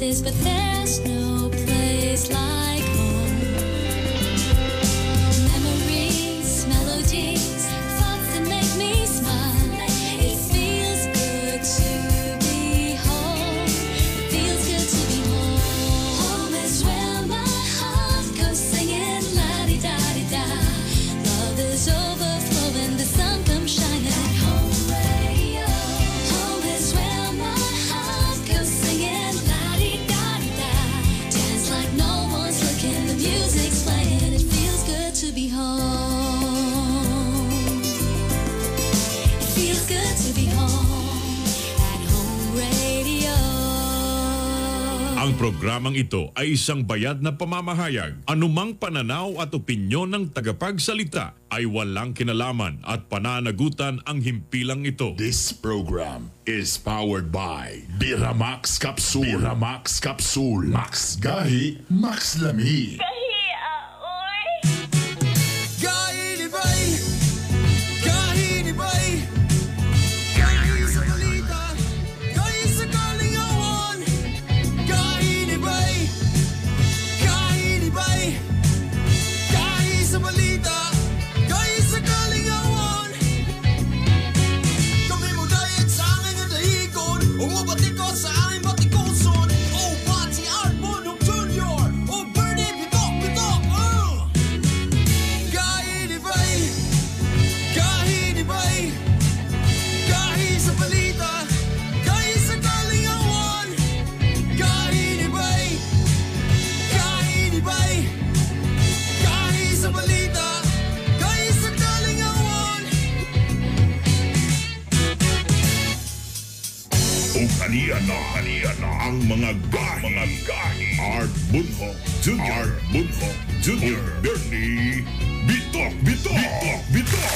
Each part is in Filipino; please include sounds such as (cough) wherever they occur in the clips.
places, but there's no programang ito ay isang bayad na pamamahayag. Anumang pananaw at opinyon ng tagapagsalita ay walang kinalaman at pananagutan ang himpilang ito. This program is powered by Biramax Capsule. Biramax Capsule. Max Gahi, Max Lami. Ang mga gahi, mga gahi. Art Bunho Jr. Art Bunho Jr. Bernie Bitok, Bitok, Bitok, Bitok.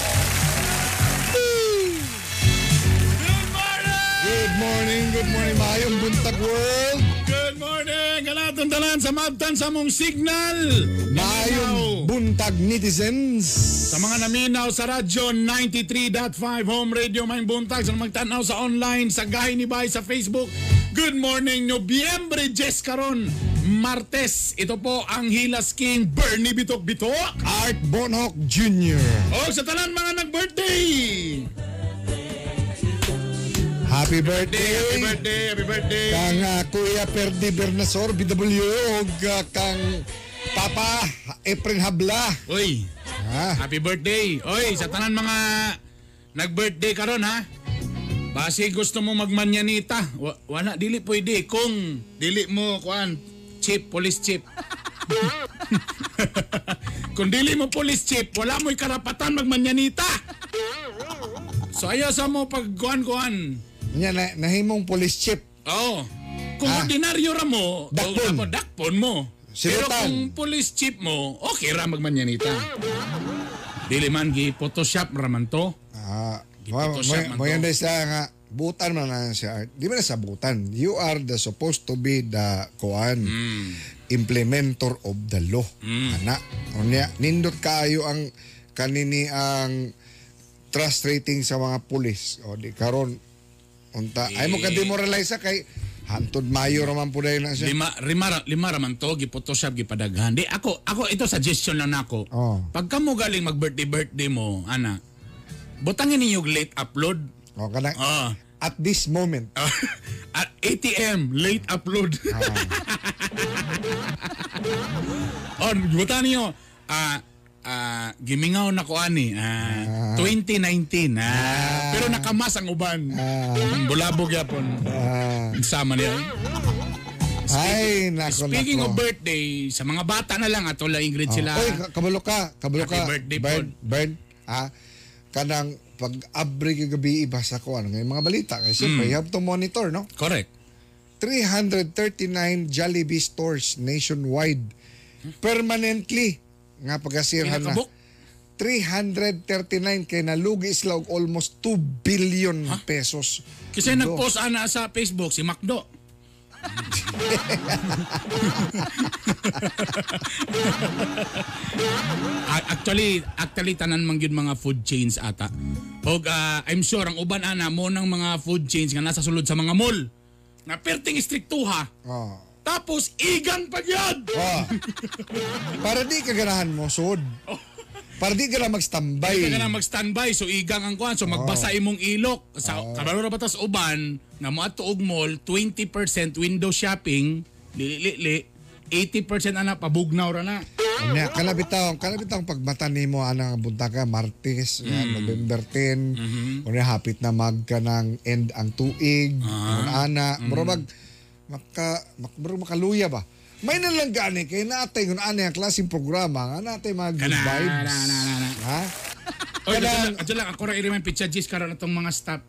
Good morning, good morning, Mayong Buntag World. Good morning! Galatong talan sa mabtan sa mong signal! Mayong Buntag Netizens. Sa mga naminaw sa radyo 93.5 Home Radio Mayong Buntag sa magtanaw sa online sa Gahi ni Bay sa Facebook. Good morning, Nobyembre 10 karon. Martes, ito po ang Hilas King Bernie Bitok Bitok. Art Bonhoc Jr. O sa talan mga nag-birthday! Happy birthday. Happy birthday, happy birthday! Kang ah, Kuya Perdi Bernasor, BW, ug ah, kang Papa Efren Habla. Uy, Ah, happy birthday! Oy, sa tanan mga nag-birthday karon ha. Basi gusto mo magmanyanita. Wa- Wala, dili pwede. Kung dili mo, kuan, chip, police chip. (laughs) Kung dili mo police chip, wala mo'y karapatan magmanyanita. So ayaw sa mo pag kuan-kuan. nya na, nahimong police chip. Oo. Kung Ah. ordinaryo ra mo, Dakpon. o, ako, dakpon mo. Pero kung police chip mo, okay ra magmanyanita. Dili man gi Photoshop ra man to. Ah, mo mo yan dahil sa nga butan man na siya. Di ba na sa butan? You are the supposed to be the kuan implementer of the law. Ana. Unya nindot kaayo ang kanini ang trust rating sa mga pulis. O di karon unta ay mo ka demoralize sa kay hantod mayo raman puday na siya. Lima lima lima ra man to gi Photoshop gi padaghan. Di ako ako ito suggestion lang nako. Oh. Pagka mo galing mag birthday birthday mo, ana. Butangin ninyo late upload. O kana Ah. at this moment. (laughs) At ATM late upload. (laughs) On butan niyo ah ah gimingaw na ko ani ah, 2019 ah, pero nakamas ang uban bulabog yapon Ah, sama niya ay nako Speaking nako. of birthday, sa mga bata na lang, ato lang Ingrid sila. Oh, Oy, ka- kabalo ka, kabalo Happy ka. birthday, Pod. Bern, ha? Kanang pag abri ka gabi ibasa ko ano ngayon mga balita kasi Hmm. you have to monitor no Correct. 339 Jollibee stores nationwide permanently nga pagasirhan na Pinakabok. 339 kay nalugi sila og almost 2 billion pesos Kasi nag-post ana sa Facebook si Macdo. (laughs) Actually, actually tanan man gyud mga food chains ata. Og ah, I'm sure ang uban ana mo ng mga food chains nga nasa sulod sa mga mall. Nga perting istriktuha. oh Tapos igang pa yun. Oh. Para di ka ganahan mo sud. Para di ka na magstambay. Hindi ka na mag-standby so igang ang kuan so magbasa imong ilok sa kabalo ra batas uban nga mo ato og mall 20% window shopping lili 80% ana pabugnaw ra na. Nya kalabitaw, kalabitaw pagmata nimo anang bunta ka Martes, Mm. November 10. Mm-hmm. Hapit na mag ka ng end ang tuig, Ah. ana, Mm-hmm. murag maka mak, makaluya ba. May na lang gani kay natay kun ani ang klaseng programa nga natay mga good Kana, vibes. na, na, na, na. Ha? Oy, Kada- adyo lang, adyo lang ako ra iri man pizza gis karon atong mga staff.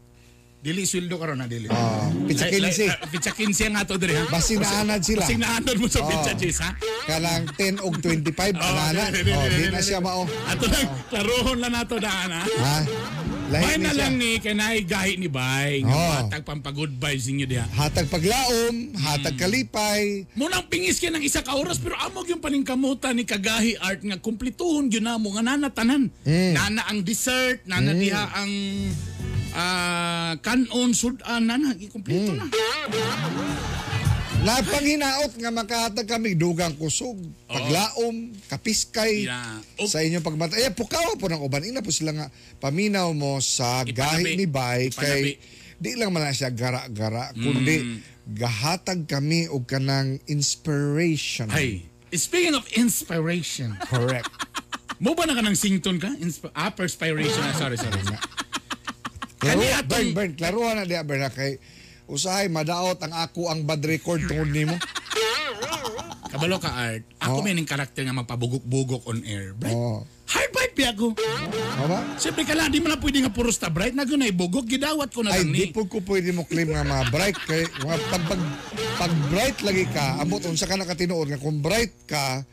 Dili sweldo karon na dili. Ah, pizza Like- 15. like, uh, Pizza 15 nga to dire ha. Basi naanad sila. Basing naanad mo sa Oh. pizza gis ha. Kanang 10 og 25 Oh, anana. dili, dili, Oh, di na dili. siya mao. Ato lang klarohon lang nato daan ha. Ha? Lahi May na lang ni kanay gahi ni Bay Oh. matag pampag-good vibes ninyo diha. Hatag paglaom, hatag kalipay. Munang pingis ka ng isa ka oras pero amog yung paningkamutan ni Kagahi Art nga kumplituhon gyud na mo nga nanatanan. Nana ang dessert, nana diha ang ah, kanon sudan nana ikumpleto na. Napanghinaot nga makahatag kami dugang kusog, paglaom, kapiskay Yeah. O- sa inyong pagmata. Eh, pukaw po ng uban. Ina po sila nga paminaw mo sa Ipanabi. gahi ni Bay kay di lang man siya gara-gara, kundi gahatag kami og kanang inspiration. Hey, speaking of inspiration, (laughs) Correct. mo ba na ka ng sington ka? Insp- ah, perspiration. Ah, sorry, sorry. Klaro, Kani atong- Bern, Bern, klaruhan na diya, Bern, na kay usahay, madaot ang ako ang bad record tungod nimo. Kabalo ka Art, ako Oh. may ning karakter nga mapabugok-bugok on air. Bright. Oh. Hard vibe piya ko. Aba? Siyempre ka lang, di mo na pwede nga puros ta bright. Na na ibugok, gidawat ko na Ay, lang di ni. po ko pwede mo claim nga mga bright kay mga pag, pag, pag bright lagi ka, ambot unsa ka nakatinuod nga kung bright ka,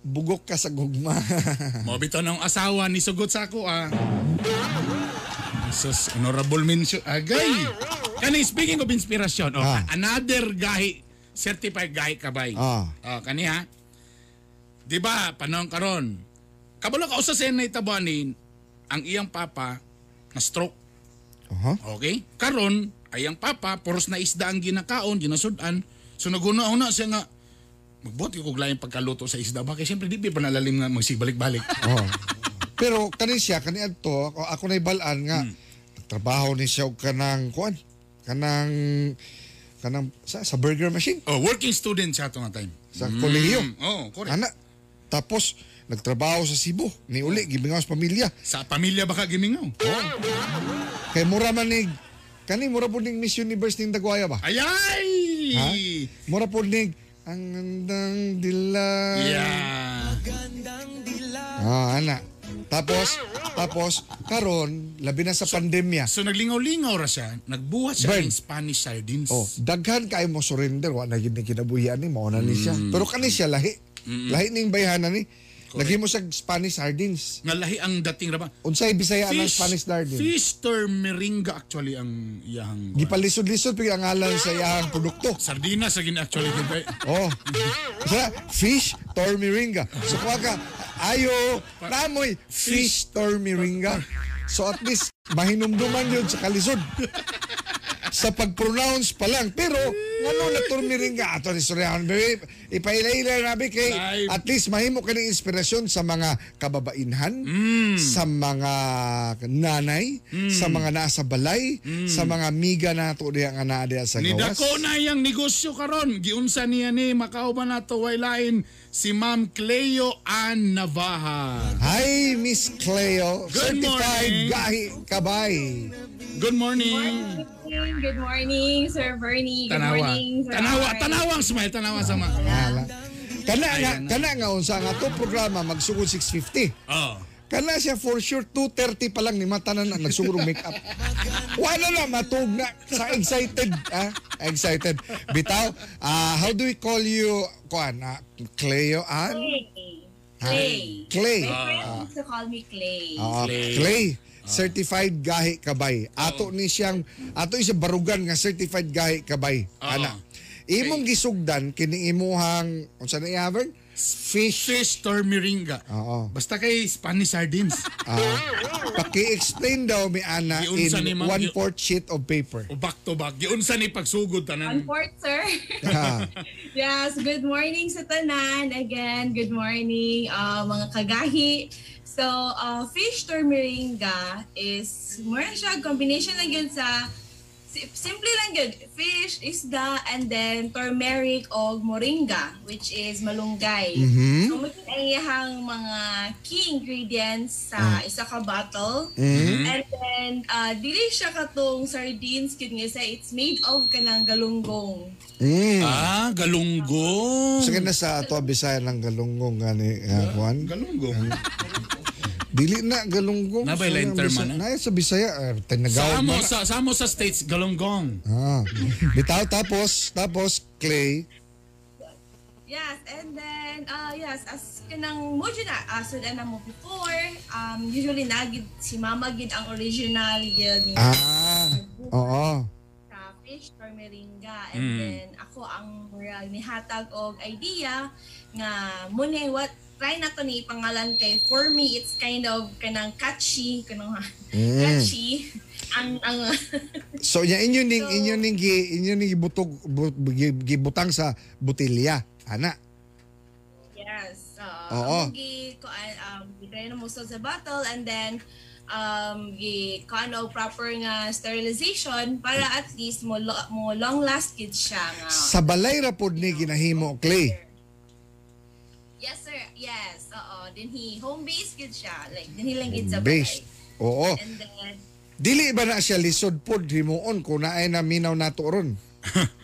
bugok ka sa gugma. (laughs) Mo bitaw ng asawa ni sugot sa ako ah. Sus, honorable mention. Agay. Kani speaking of inspiration, oh, Ah. another gahi certified gahi kabay. Ah. Oh, kani ha. 'Di ba panahon karon? Kabalo ka usa sa naitabanin ang iyang papa na stroke. Aha. Okay? Karon, ayang papa, puros na isda ang ginakaon, ginasudan. So naguna-una siya nga, magbuhat ko laing pagkaluto sa isda. Bakit siyempre di ba panalalim nga magsibalik-balik. Oh. Pero kani siya kani adto ako, ako na ibalan nga trabaho ni siya og kanang kuan kanang kanang sa, sa burger machine Oh, working student siya ito nga time. sa kolehiyo. Mm, oh, correct. Ana. Tapos nagtrabaho sa Cebu. Ni uli gibingaw sa pamilya. Sa pamilya baka gimingaw. Kay mura man nig kani mura po ning Miss Universe ning Dagwaya ba? Ayay! Ha? Mura po ning ang gandang dila. Yeah. Ah, ana. Tapos, tapos, karon labi na sa pandemya. So naglingaw-lingaw ra siya, nagbuhat siya Bern. ng Spanish sardines. Oh, daghan kay mo surrender wa na gid ni kinabuhian ni mao na ni siya. Pero kani siya lahi. Lahi ning bayhanan ni. Lagi mo sa Spanish sardines. Nga lahi ang dating ra ba? Unsay Bisaya ng Spanish sardines? Fish meringa actually ang iyang Gipalisod-lisod pig ang ngalan sa iyang produkto. Sardinas sa gin actually gid Oh. Sa fish tormiringa. So kuha ka ayo namoy fish tormiringa. So at least mahinumduman yun sa kalisod. sa pag-pronounce pa lang. Pero, ano na tormiringa ato ni Suryahan, baby. Ipaila-ila nabi kay Ay. at least mahimo ka ng inspirasyon sa mga kababainhan, sa mga nanay, sa mga nasa balay, sa mga miga nato diha nga naa diha sa Ni gawas. dako na yang negosyo karon. Giunsa niya ni makauban nato way lain si Ma'am Cleo Ann Navaja. Hi, Miss Cleo. Good Certified morning. gahi kabay. Good morning. Good morning, Sir Bernie. Good Tanawa. morning, Sir Tanawa, tanawang smile, tanawa sama. Hala. Kana nga, Ayan na. kana nga unsa nga to programa magsugod 650. Oh. Kana siya for sure 230 pa lang ni mata na nagsugod og makeup. Wala na matug na sa excited ah excited. Bitaw, ah how do we call you kuan ah, Cleo Ann? Clay. Clay. Clay. My friend used to call me Clay. Ah, Clay. Clay. Certified gahi kabay. Ato ni siyang ato ni siya barugan nga certified gahi kabay. Oo. Ana. Imong gisugdan kini imuhang unsa na i-havern? Fish. Fish meringa. Oo. Basta kay Spanish sardines. Ah, Ki-explain daw mi ana Giunsa ni in ma'am, one fourth sheet of paper. O back to back. Giunsa ni pagsugod tanan. Unport, sir. Ha. (laughs) yes, good morning sa tanan. Again, good morning, uh, mga kagahi. So, uh, fish tormeringa is, mura siya, combination lang yun sa, simple lang yun, fish, isda, and then turmeric o moringa, which is malunggay. So, may ang iyahang mga key ingredients sa isa ka bottle. And then, uh, dili siya katong sardines, kid nga sa, it's made of kanang galunggong. Mm. Ah, galunggong. Sa na sa ato Bisaya ng galunggong gani uh, Juan. Galunggong. (laughs) Dili na galunggong. Nabay Sa lain term? Na sa Bisaya uh, Sa tinagawad amo mo. sa, sa amo sa states galunggong. Ah. Bitaw tapos tapos clay. Yes, and then, uh, yes, as kanang mo na, as uh, na mo before, um, usually nagid si Mama gid ang original yun Ah. Oo. sa fish or meringa. And Mm. then, ako ang nihatag og idea nga muna what try na to ni pangalan kay for me it's kind of kanang catchy kanang Mm. catchy ang ang (laughs) So nya inyo ning So- inyo ning gi inyo ning gibutog bu, gi- gibutang sa botilya. Ana. Yes. Uh, Oo. Ang gi ko um gitry na mo sa bottle and then um gi kano proper nga sterilization para at least mo lo- mo long last gid siya nga. Sa balay ra pod ni ginahimo clay. Yes sir. Yes. Oo. Then he home based gid siya. Like dinhi lang gid sa Based. Oo. And then Dili ba na siya lisod pod himuon kung naay na minaw nato ron. (laughs)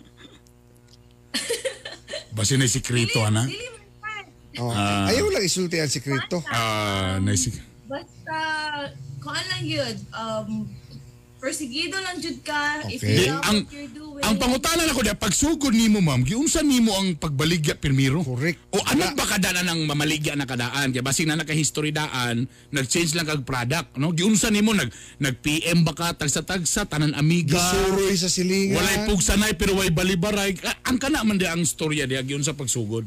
Basi na sikreto ana. dili man pa. Oh. Ah. Ayaw lang isulti ang sikreto. Ah, na sik Basta kuan lang yun. Um persigido lang jud ka if Okay. you love Ang- what you're doing. Ang pangutanan ako diya pagsugod nimo ma'am, giunsa nimo ang pagbaligya pirmiro? Correct. O ano Wala. ba kadana ng mamaligya na kadaan? Kaya basi na naka-history daan, nag-change lang kag product, no? Giunsa nimo nag nag-PM ba ka tagsa-tagsa tanan amiga? Gisuroy sa silingan. Walay pugsanay pero way balibaray. Ang kana man di ang storya diya giunsa pagsugod.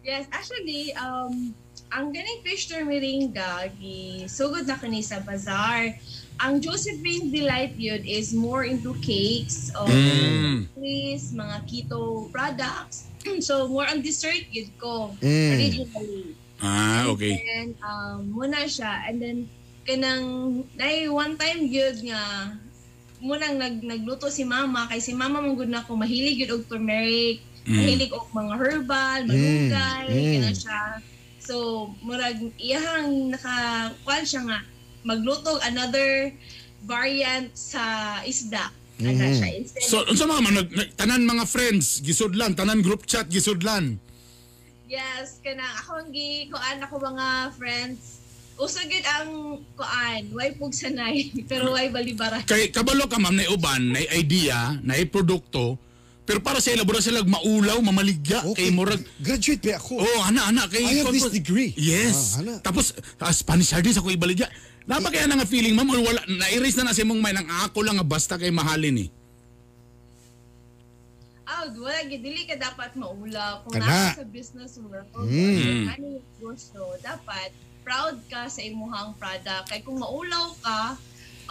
Yes, actually, um, ang ganing fish meringa, gisugod na kani sa bazaar. Ang Josephine Delight yun is more into cakes, or Mm. cookies, mga keto products. (clears throat) so, more on dessert yun ko, Mm. originally. Ah, okay. And um, muna siya. And then, kanang, nay, one time yun nga, munang nag, nagluto si mama, kay si mama mong good na ako, mahilig yun og turmeric, Mm. mahilig og mga herbal, malunggay, Mm. kana siya. So, murag, iyahang nakakuan siya nga, magluto og another variant sa isda. Ana Mm. siya. Instead So unsa mga man tanan mga friends gisudlan, tanan group chat gisudlan. Yes, kanang ako ang gi kuan ako mga friends. Usagid ang kuan, way pug sanay, (laughs) pero way balibara. Kay kabalo ka ma'am na uban, na idea, na produkto, pero para sa ilabora sila maulaw, mamaligya kay murag Graduate pa ako. Oh, ana ana kay I have this degree. Yes. Ah, ana. Tapos uh, Spanish hardis ako ibaligya. Napa kaya na nga feeling ma'am or wala na-erase na na sa imong mind ang ako lang nga basta kay mahalin eh. Ah, wala gid dili ka dapat maula kung Kana. nasa sa business mo. Mm. Ano yung gusto, dapat proud ka sa imuhang product. Kay kung maulaw ka,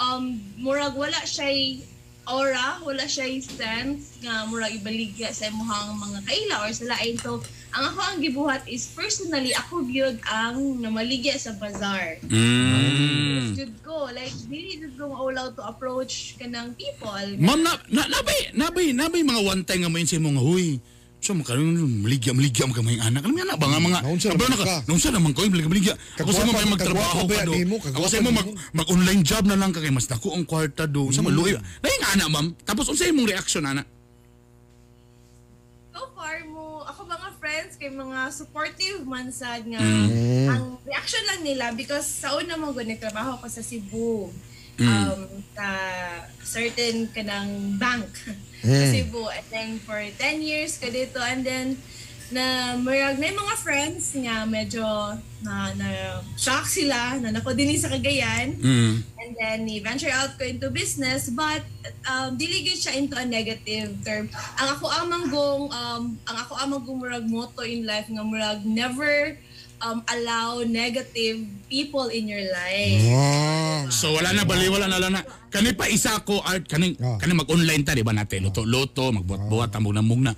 um, murag wala siya aura, wala siya sense nga murag ibaligya sa imuhang mga kaila or sa lain. So, ang ako ang gibuhat is personally, ako gyud ang namaligya sa bazaar. Mm. Jud ko, like, dili jud ko maulaw to approach kanang people. Ma'am na, na nabay nabay nabay mga one time nga mayon sa imong huy. So makaroon maligya maligya ka mga anak. Alam nga na ba nga mga naman naka- ka? Naunsa naman ko maligya maligya. Ako sa may magtrabaho ka do. Ako sa mo mag, online job na lang ka kay mas dako ang kwarta do. Sa maluoy. Dahil nga ana ma'am. Tapos unsa imong reaction ana? so far mo, mga friends kay mga supportive man sad nga Mm. ang reaction lang nila because sa una mo gud nagtrabaho ko sa Cebu Mm. um sa certain kanang bank (laughs) sa Mm. Cebu and then for 10 years ka dito and then na marag na yung mga friends nga medyo na, na shock sila na nako din sa Cagayan Mm. And then, venture out ko into business, but um, dili gyud siya into a negative term. Ang ako amang gong, um, ang ako amang gong murag motto in life nga murag never um, allow negative people in your life. Oh. So wala na bali wala na lang na. Kani pa isa ko art kani Oh. kani mag-online ta di ba natin luto-luto magbuhat-buhat amog na mong na.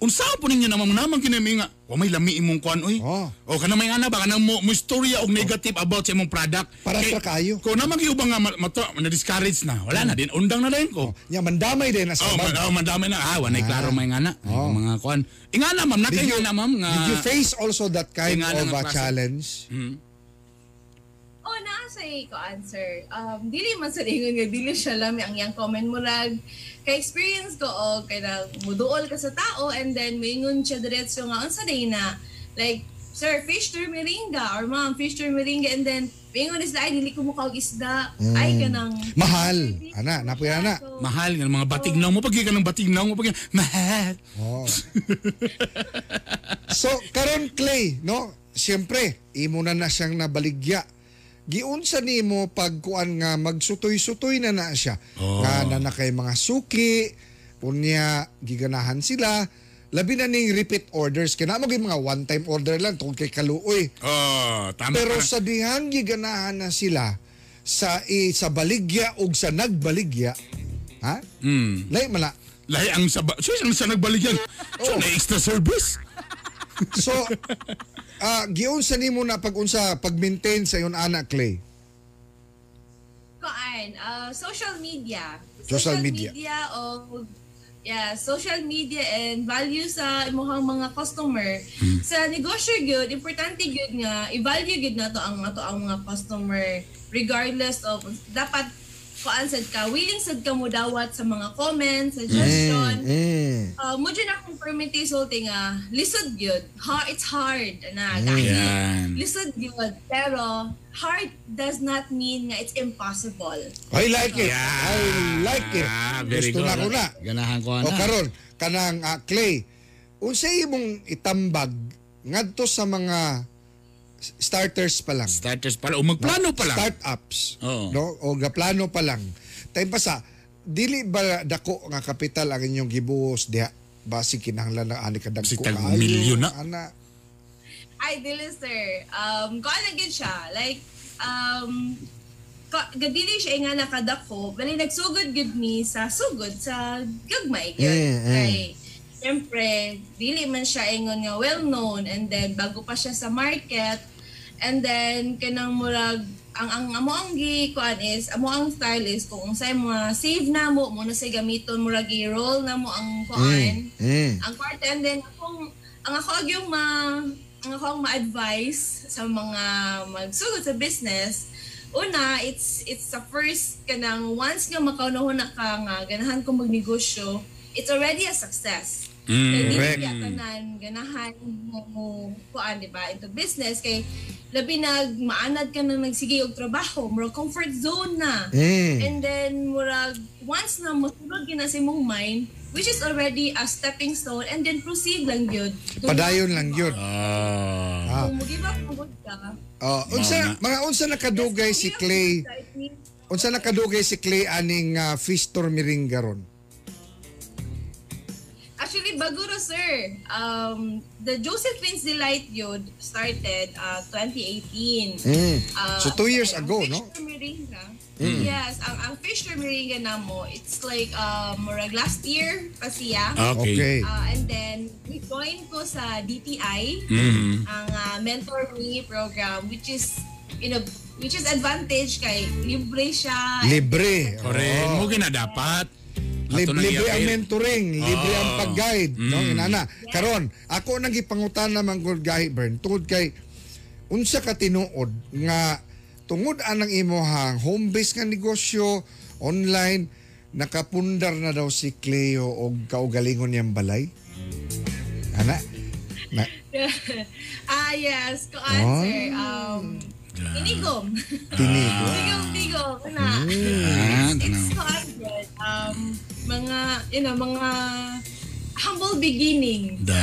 Unsa po ninyo naman naman kinami nga wa may lami imong kuan oy. Oh. O kana may ana ba kana mo, mo istorya og negative about sa imong product. Para Kay- sa kayo. Ko naman ba nga ma- mato na discourage na. Wala na din undang na din ko. Nya mandamay din na sa Oh, man, oh, madami na. Ah, wanay klaro may ngana. Oh. Mga kuan. Ingana ma'am, nakay you, ngana ma'am nga. did you face also that kind of a challenge? Oh, naa sa ko answer. Um, dili man sa ingon nga dili siya lang ang yang comment mo rag kay experience ko og kay na muduol ka sa tao and then moingon siya diretso nga unsa day na like sir fish to meringa or ma'am fish to meringa and then moingon is ay dili ko mo kaog isda ay kanang Mahal. Ana, napuya na. So, Mahal nga mga batignaw mo pag ka ng batignaw mo pag mahal. Oh. (laughs) so, karon Clay, no? Siyempre, imo na na siyang nabaligya. Giunsa nimo pagkuan nga magsutoy-sutoy na na siya. Oh. Nga na na kay mga suki, unya giganahan sila. Labi na ning repeat orders. Kaya mo mga one-time order lang tungkol kay kaluoy. Oh, tama Pero ka. sa dihang giganahan na sila sa i, sa baligya ug sa nagbaligya, ha? Hmm. Lay mala. Lahi ang sa so ang sa nagbaligyan. So na extra service. So, (laughs) ah giunsa nimo na pag-unsa pag-maintain sa iyon anak Clay? Kuan, uh, social media. Social media. o yeah, social media and value sa imong mga customer. Hmm. Sa negosyo gyud, importante gyud nga i-value gyud nato ang ato ang mga customer regardless of dapat kuan sad ka willing sad ka mo dawat sa mga comments, suggestion. Mm. Uh, mo dyan akong permiti sulti nga lisod gyud. Ha, it's hard na kahit lisod gyud pero hard does not mean nga it's impossible. I like it. Yeah. I like it. Ah, very Gusto good. na ko na. Ganahan ko O na. karon kanang ah, Clay, unsa imong itambag ngadto sa mga starters pa lang. Starters pala o magplano pa lang. Startups. Oo. No? O plano pa lang. Time pa sa dili ba dako nga kapital ang inyong gibuhos diha basi kinahanglan na ani kadagko Si tag kaayo, milyon na. ana Ay, dili sir. Um, kuan na gyud siya. Like, um, ka, gadili siya nga nakadako, bali nagsugod gud mi sa sugod sa gagmay gyud. Mm, mm. Kay Siyempre, dili man siya ingon nga well known and then bago pa siya sa market and then kanang murag ang ang amo ang gi kuan is amo ang style is kung unsay mo save na mo mo na say gamiton murag i-roll na mo ang kuan. Mm. ang kwarta and then akong ang ako yung ma ang ako ang ma-advise sa mga magsugod sa business. Una it's it's sa first kanang once nga makaunahon na ka nga ganahan ko magnegosyo it's already a success Mm, Kaya dili correct. tanan ganahan mo kuan di ba into business kay labi nag maanad ka na nagsige og trabaho murag comfort zone na Mm. And then, murag, once na masulod gina sa imong mind, which is already a stepping stone, and then proceed lang yun. Do Padayon lang up. Ah. Kung mag-give up mo ka, Oh, unsa mga unsa nakadugay si Clay? Unsa nakadugay si Clay aning uh, Fistor Miringa ron? Actually, baguro sir. Um, the Josephine's Delight yun started uh, 2018. Mm. Uh, So, two years ago, no? Meringa, Yes, ang ang Fish Meringa na mo, it's like um, murag last year pa siya. Okay. Okay. Uh, and then, we join ko sa DTI, Mhm. ang uh, Mentor Me program, which is, you know, which is advantage kay libre siya. Libre. Correct. Oo. Mo dapat. Lib- Ato nang libre ang mentoring, libre ang pag-guide, no? Mm. Inana. Karon, ako nang gipangutan naman gud gahi Bern tungod kay unsa ka tinuod nga tungod anang imohang home base nga negosyo online nakapundar na daw si Cleo og kaugalingon niyang balay. Ana? Na, (laughs) ah, yes. Ko answer. Um, inigom. tinigo. Tigom, tigom. Na. It's, so. Um, mga, you know, mga humble beginning. Da.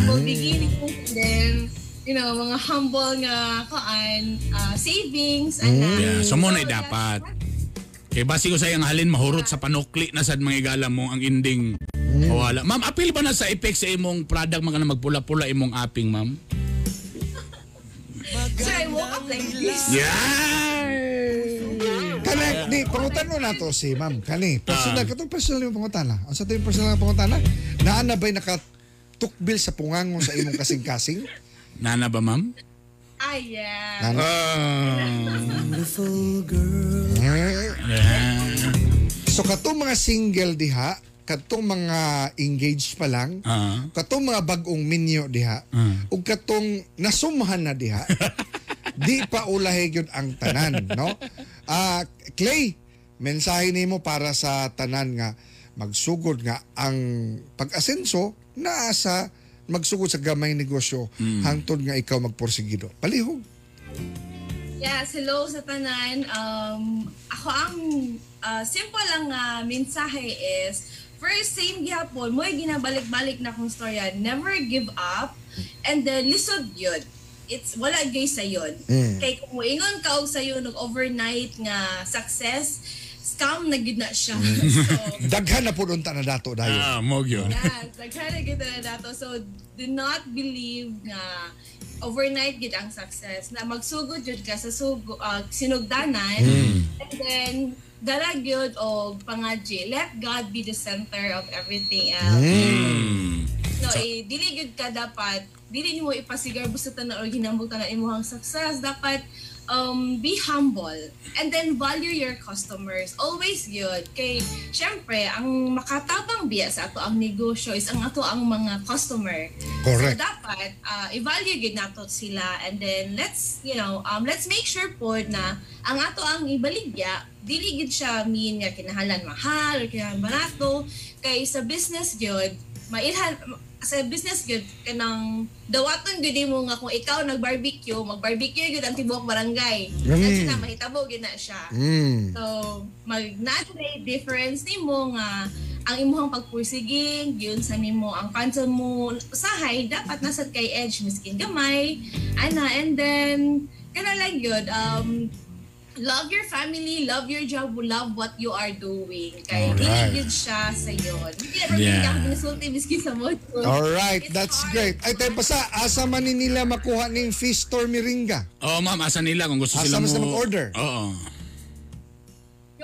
Humble beginning. Then, you know, mga humble nga kaan, uh, savings, ana. Yeah, so mo na that's- dapat. Kay basi ko sa iyang halin mahurot sa panukli na sad mga igala mo ang ending. Wala. Ma'am, apil ba na sa effect sa imong product mga na magpula-pula imong apping, ma'am? This. Yay! Kani, di, pangutan mo na to si ma'am. Kani, personal, Ah. katong personal yung pangutana. Ang sa to yung personal yung pangutana, naan na ba'y nakatukbil sa pungango sa imong kasing-kasing? (laughs) Nana ba, ma'am? Ah, yeah. Nana? Ah. Eh, So katong mga single diha, katong mga engaged pa lang, Ah. katong mga bagong minyo diha, ug katong nasumahan na diha, (laughs) di pa ulahi gyud ang tanan, no? Ah, Clay, mensahe nimo para sa tanan nga magsugod nga ang pag-asenso naa sa magsugod sa gamay negosyo hangtod nga ikaw magporsigido. Palihog. Yes, hello sa tanan. Um, ako ang uh, simple lang nga mensahe is first same gihapon mo ginabalik-balik na kong storya never give up and then lisod yun it's wala gay sa yun Mm. kay kung moingon ka og sayo nog overnight nga success scam na gid na siya. (laughs) So (laughs) Daghan na pud unta na dato dayon. Ah, mo yun. Yes, nagkana kita na dato. So, do not believe nga overnight gid ang success. Na magsugod jud ka sa sugo, uh, sinugdanan and then dala gyud og pangadji let God be the center of everything else no eh, dili gyud ka dapat. Dili nimo ipasigar busa tanan or hinambog tanan imong success. Dapat um, be humble and then value your customers. Always good kay syempre ang makatabang biya sa ato ang negosyo is ang ato ang mga customer. Correct. so dapat uh, i-value gid nato sila and then let's you know um, let's make sure po na ang ato ang ibaligya dili gid siya mean nga kinahanglan mahal or kinahanglan barato. Kay sa business gyud mailhan sa business gyud kanang dawaton gyud mo nga kung ikaw nag-barbecue, mag-barbecue gyud ang tibuok barangay. Mm. Mm. na mahitabo gyud na siya. Mm. So, mag natural difference nimo nga ang imong pagpursiging, yun sa nimo ang cancel mo usahay dapat nasa kay edge miskin gamay. Ana and then kana lang yun um love your family, love your job, love what you are doing. Kaya Alright. dili gyud siya sa yon. Hindi ever Yeah. yeah. ka ginusulti miskin sa mo. Alright, It's that's hard. great. Ay, tayo pa sa, asa man ni nila makuha ning fish store miringa? Oh, ma'am, asa nila kung gusto Asa sila mo mo... sila mag-order? Oo.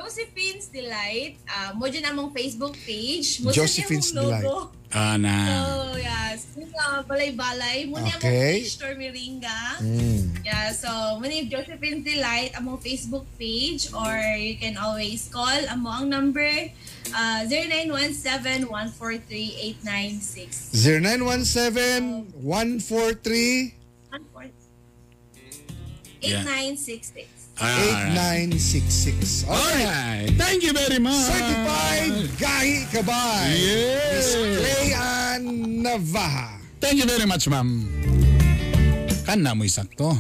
Josephine's Delight, uh, mo dyan among Facebook page. Mo Josephine's logo. Ah, na. So, yes. Mga balay-balay. Muna Okay. among page store Miringa. Mm. Yeah, so muna yung Josephine's Delight among Facebook page or you can always call amo ang number uh, 0917-143-896. 0917-143-8966. 8966. Ah. Okay. Alright. Thank you very much. Certified Gahi Kabay. Yes. Miss Clean Navaja. Thank you very much, ma'am. Kan na mo isakto.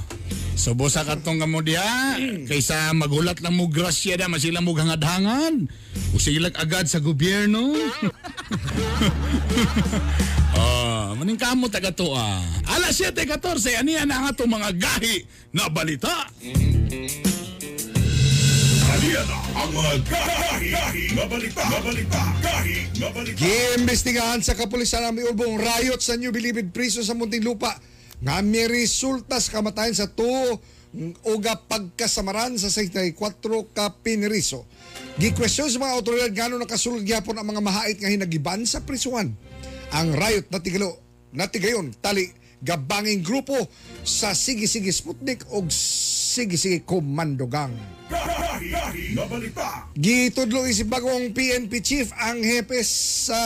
So bosa ka tong kamo diha kaysa magulat lang mo grasya da masila mo hangad-hangan. Usilag agad sa gobyerno. (laughs) (laughs) Oh, maning kamo taga to ah. Alas 7:14 ani ana ang ato mga gahi na balita. Halian na ang mga gahi, gahi, nga balita, nga balita, gahi, nga balita. Giimbestigahan sa kapulisan ang miulbong riot sa New Bilibid Prison sa Muntinlupa nga may resulta sa kamatayan sa tuo uga pagkasamaran sa 64 ka piniriso. Gikwestiyon sa mga otoridad gano'n nakasulod gyapon ang mga mahait nga hinagiban sa prisuhan. Ang riot na tigalo, natigayon, tali, gabanging grupo sa Sige-Sige Sputnik o Sige-Sige Komando Gang. Gitudlo isip bagong PNP chief ang hepe sa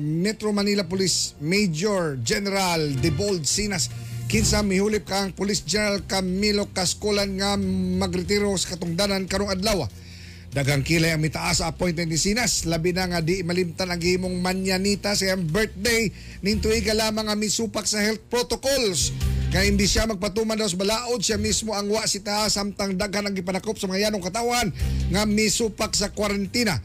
Metro Manila Police Major General Debold Sinas kinsa mihulip kang Police General Camilo Cascolan nga magretiro sa katungdanan karong adlaw. Dagang kilay ang mitaas appointment ni Sinas. Labi na nga di malimtan ang gihimong manyanita sa iyang birthday. Nintuiga lamang ang misupak sa health protocols. Kaya hindi siya magpatuman daw sa balaod, siya mismo ang wa si samtang daghan ang gipanakop sa mga yanong katawan nga misupak sa kwarentina.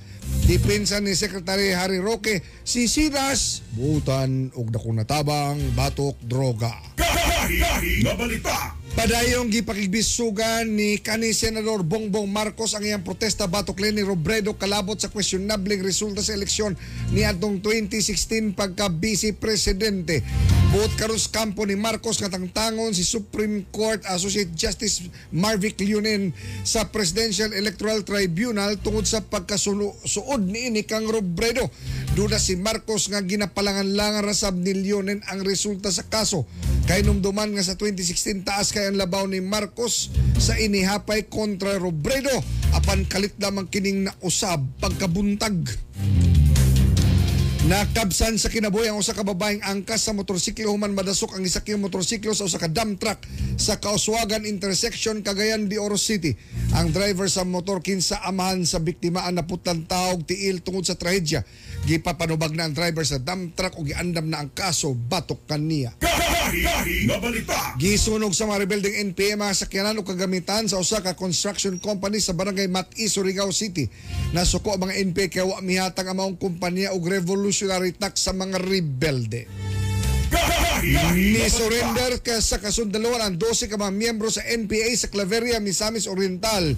Dipinsan ni Secretary Harry Roque, si Sinas, butan og dakong natabang, batok, droga. Gahi, gahi, nga balita. Padayong gipakigbisugan ni kani Senador Bongbong Marcos ang iyang protesta batok ni Robredo kalabot sa questionableng resulta sa eleksyon ni atong 2016 pagka vice presidente. Buot karus kampo ni Marcos nga tangtangon si Supreme Court Associate Justice Marvic Leonin sa Presidential Electoral Tribunal tungod sa pagkasuod ni ini kang Robredo. Duda si Marcos nga ginapalangan-langan rasab ni Leonin ang resulta sa kaso. Kay numduman nga sa 2016 taas kay ang labaw ni Marcos sa inihapay kontra Robredo apan kalit lamang kining nausab pagkabuntag. Nakabsan sa kinabuhi ang usa ka babaeng angkas sa motorsiklo human madasok ang isa kang motorsiklo sa usa ka dump truck sa Kauswagan intersection Cagayan de Oro City. Ang driver sa motor kinsa amahan sa biktima ang naputan tawag tiil tungod sa trahedya. Gipapanubag na ang driver sa dump truck o giandam na ang kaso batok kaniya. Gisunog sa mga rebelding NPA mga sakyanan o kagamitan sa usa ka construction company sa barangay Mati, Surigao City. Nasuko ang mga NPA kaya wa mihatag ang maong kumpanya og revolutionary tax sa mga rebelde. Ni surrender ka sa kasundaluhan ang 12 ka mga miyembro sa NPA sa Claveria, Misamis Oriental.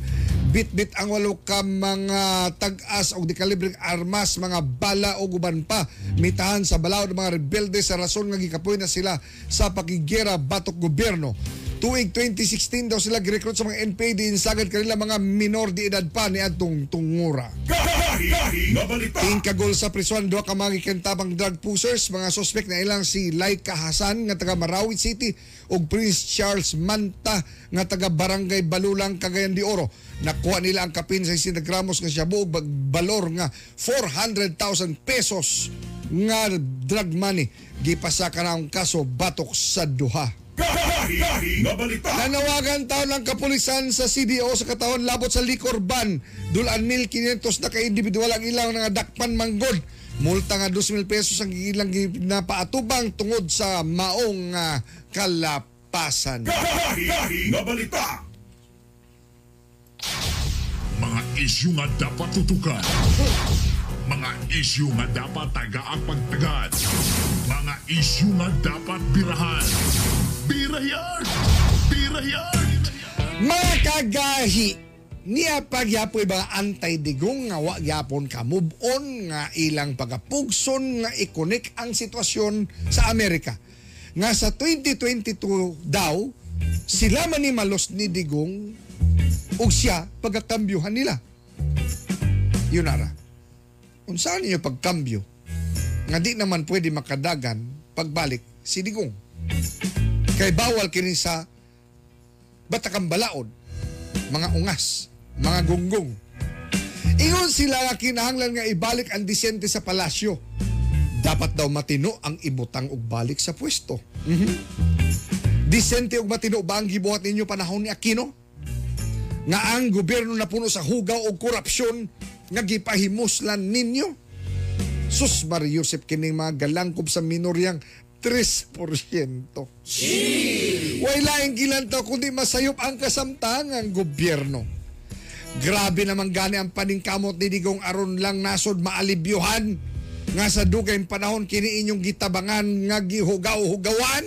Bit-bit ang walo ka mga tag-as o dekalibreng armas, mga bala o guban pa. Mitahan sa balaod ng mga rebelde sa rason nga gikapoy na sila sa pakigera batok gobyerno. Tuig 2016 daw sila girecruit sa mga NPA din sagad kanila mga minor di edad pa ni atong tungura. Gahi nga balita. Ing kagol sa prisuan duha ka mga gikantabang drug pushers, mga suspect na ilang si Laika Hasan nga taga Marawi City ug Prince Charles Manta nga taga Barangay Balulang Cagayan de Oro. Nakuha nila ang kapin sa 60 gramos nga shabu ug balor nga 400,000 pesos nga drug money. Gipasaka na ang kaso batok sa duha. Balita. Nanawagan taon ng kapulisan sa CDO sa katawan labot sa liquor ban. Dulan 1,500 na ka individual ang ilang nga dakpan manggod. Multa nga 2,000 pesos ang ilang napaatubang tungod sa maong nga kalapasan. Gahi nga balita. Mga isyu nga dapat tutukan. Mga isyu nga dapat tagaang pagtagad. Mga isyu nga dapat Birayan! Birayan! Mga kagahi, niya pagyapoy ba antay-digong nga wa gyapon ka move on nga ilang pagapugson nga ikonik ang sitwasyon sa Amerika. Nga sa 2022 daw, sila man ni malos ni Digong ug siya pagkakambyuhan nila. Yun ara. Unsaan niyo pagkambyo? Nga di naman pwede makadagan pagbalik si Digong. Kay bawal kini sa batakang balaod, mga ungas, mga gunggong. Ingon sila nga kinahanglan nga ibalik ang disyente sa palasyo. Dapat daw matino ang ibutang og balik sa pwesto. Mhm. Disente og matino ba ang gibuhat ninyo panahon ni Aquino? Nga ang gobyerno na puno sa hugaw o korupsyon nga gipahimuslan ninyo? Sus Mario Josep kining mga galangkob sa minoryang 3%. Way laing gilantaw kundi masayop ang kasamtangang gobyerno. Grabe naman gani ang paningkamot ni Digong aron lang nasod maalibyuhan nga sa dugay panahon kini inyong gitabangan nga gihugaw-hugawan.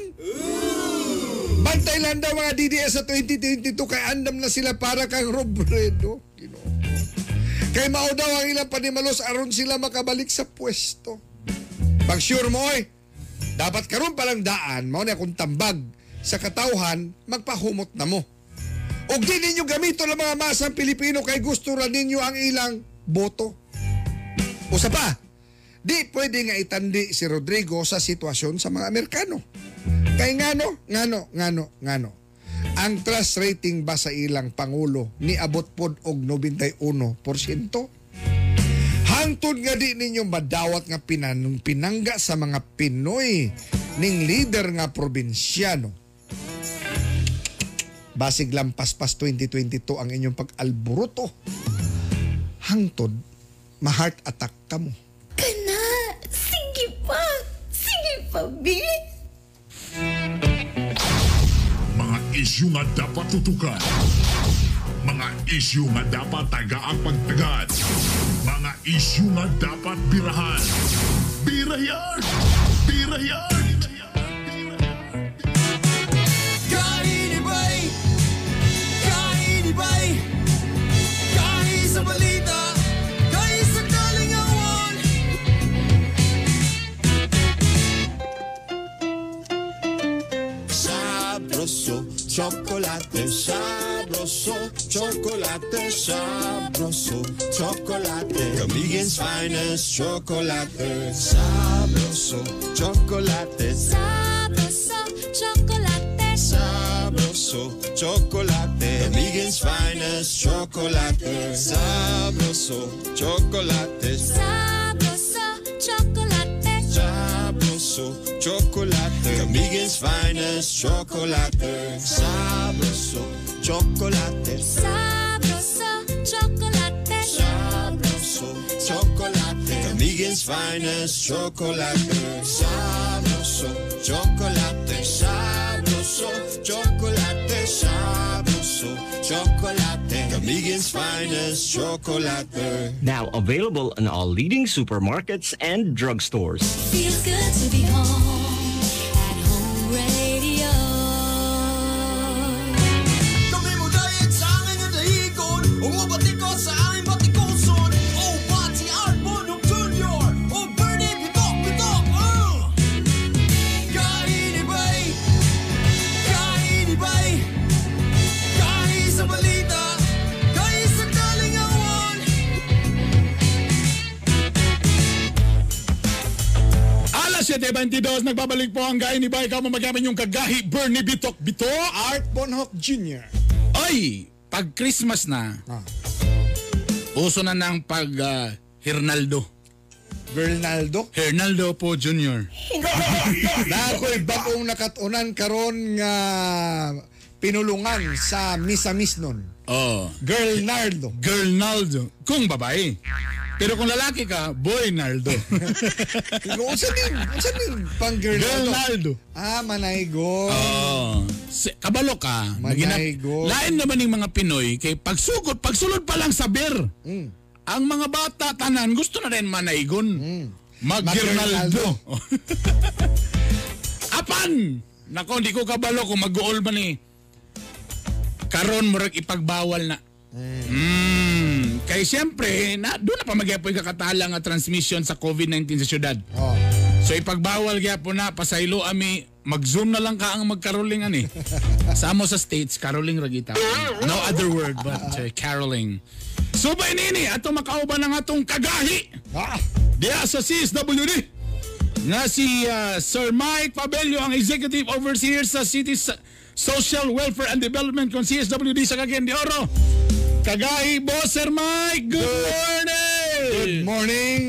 Bantay lang daw mga DDS sa 2022 kay andam na sila para kang Robredo. Ginoo. Kay mao daw ang ilang panimalos aron sila makabalik sa pwesto. Pag sure mo eh, dapat karon palang daan, mao na kung tambag sa katawhan, magpahumot na mo. O di ninyo gamito ng mga masang Pilipino kay gusto ra ninyo ang ilang boto. Usa pa, di pwede nga itandi si Rodrigo sa sitwasyon sa mga Amerikano. Kay ngano, ngano, ngano, ngano. Ang trust rating ba sa ilang Pangulo ni abot pod og 91%? Hangtod nga di ninyo madawat nga pinanong pinangga sa mga Pinoy ning leader nga probinsyano. Basig lampas-pas 2022 ang inyong pag-alburuto. Hangtod, ma-heart attack ka mo. Kana! Sige pa! Sige pa, B! Mga isyu nga dapat tutukan. Mga isyu nga dapat tagaang pagtagad. Mga isyu nga dapat birahan. Bira yan! Bira yan! Kan inibay! Kan inibay! Kan sa balita! Sabroso, chocolate sabroso chocolate, Camigen's finest chocolate, sabroso, chocolate, Sabroso, chocolate. sabroso, chocolate, Camigen's finest chocolate, sabroso, chocolate, Sabroso, chocolate. sabroso, chocolate, Camigen's finest chocolate, sabroso, chocolate. Sabroso, chocolate. Sabroso chocolate. Camigen's finest chocolate. Sabroso chocolate. Sabroso chocolate. Sabroso chocolate. Camigen's finest chocolate. Now available in all leading supermarkets and drugstores. Feels good to be home 22, nagbabalik po ang gayon ni Baikaw mamagamin yung kagahi Bernie Bitok Bito Art Bonhoc Jr. Oy! Pag Christmas na, ah. uso na ng pag uh, Hernaldo. Bernaldo? Hernaldo po Jr. (laughs) na ako'y bagong nakatunan karon nga pinulungan sa misa-miss nun. Oh. Girlnaldo. Girlnaldo. Kung babae. Pero kung lalaki ka, Boy Naldo. Unsa din? Unsa din pang girl Girl? Naldo. Ah, manaygo. Oh, si, kabalo ka. Manaygo. lain naman ng mga Pinoy kay pagsugod, pagsulod pa lang sa beer. Mm. Ang mga bata tanan gusto na rin manaygon. Mm. Mag-Gernaldo. (laughs) Apan! Nako, hindi ko kabalo kung mag-goal ba ni. Karon murag ipagbawal na. Mm. Kay siyempre, na, doon na pa magyapoy kakatala nga transmission sa COVID-19 sa syudad. Oh. So ipagbawal kaya po na pasaylo ami mag-zoom na lang ka ang magcaroling ani. (laughs) sa amo sa states caroling ragita. No other word but uh, (laughs) caroling. So ba nini ato makauban ng atong kagahi Ah, diya sa CSWD nga si uh, Sir Mike Pabello ang Executive Overseer sa City Social Welfare and Development con CSWD sa Cagayan de Oro. Kagahi boss Sir Mike, good morning. good morning.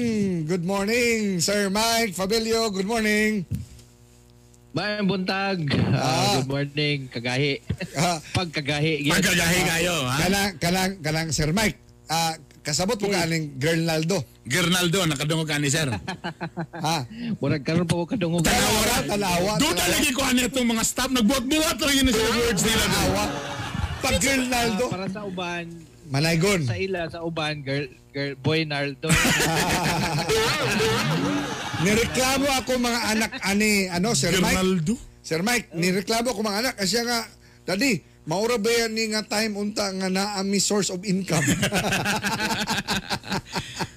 Good morning, Sir Mike Fabelio. Good morning. Mayang buntag. Ah. Ah, good morning, kagahi. Ah. (laughs) Pagkagahi. yes. Pagkagahi kayo ha. Kanang kanang kanang Sir Mike. Ah, kasabot mo kaning Girl Naldo. Gernaldo nakadungog ka ni Sir. Ha? (laughs) Murag karon pa ko kadungog. Tanawa, tanawa. Doon talaga ko ano itong mga staff, nagbuhat-buhat lang yun sa words nila. Tanawa. Pag Girl Naldo. para sa uban, Manaygon. sa ila sa uban, girl, girl boy Nardo. (laughs) Nireklamo ako mga anak ani ano Sir Mike. Gernaldo? Sir Mike, nireklamo ko mga anak kasi nga Daddy, maura ba yan ni nga time unta nga naa mi source of income? (laughs)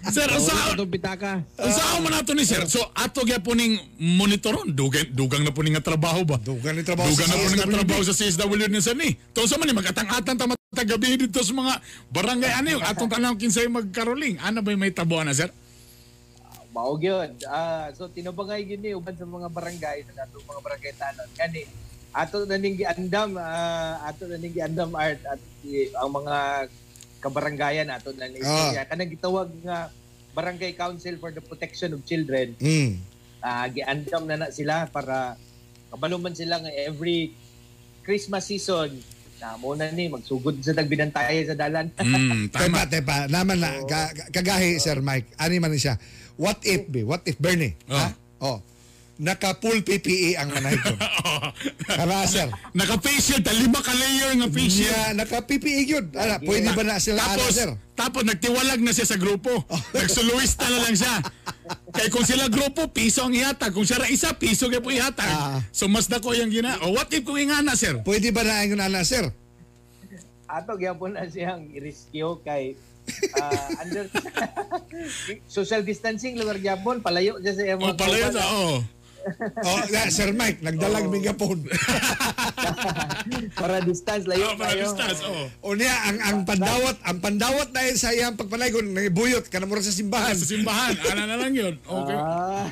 Sir, Sa saan? itong pitaka. Ang saan mo nato ni Sir? So, ato kaya po ning monitoron. Dugang, dugang na po ning trabaho ba? Dugan ni trabaho Dugang sa na po ning trabaho sa CSW ni Sir ni. Tungsa man ni magatang-atang tama tagabi dito sa mga barangay ano yung atong tanang kinsay magkaroling. Ano ba yung may tabuan na Sir? Mao gyud. Ah, so tinubangay gyud ni uban sa mga barangay sa ato mga barangay tanon. Kani ato na ning giandam ah, ato na ning giandam art at ang mga kabarangayan ato na ning Ah. kanang gitawag nga Barangay Council for the Protection of Children. Mm. Ah, giandam na na sila para kabalo man sila nga every Christmas season na mo na ni magsugod sa tagbinantay sa dalan. Tepa, (laughs) tama. tepa. Naman na. Ka- kagahi, Sir Mike. Ani man ni siya. What if, be? What if, Bernie? Ha? Oh. Naka-full PPE ang manay ko. (laughs) Kara, sir. Naka-face shield, lima ka layer nga face shield. Niya, naka-PPE yun. Ala, pwede ba na sila, ala, Tapos, sir? tapos nagtiwalag na siya sa grupo. (laughs) Nagsuluista na lang siya. Kaya kung sila grupo, piso ang ihatag. Kung siya ra isa, piso kaya po ihatag. Ah. So mas dako yung gina. O what if kung ingana, sir? Pwede ba na ang ala, sir? ato gyapon na siyang i-rescue kay ah, under (laughs) social distancing lugar gyapon palayo siya sa O mga pala yun, kauban. oo. Oh, (laughs) na, Sir Mike, nagdalag megapon. (laughs) para distance layo Oh, para tayo. distance, oh. o niya, ang, ang pandawat, ang pandawat dahil sa iyang pagpanaygon, nagibuyot ka na mura sa simbahan. Sa simbahan, ana na lang yun. Okay. Ah.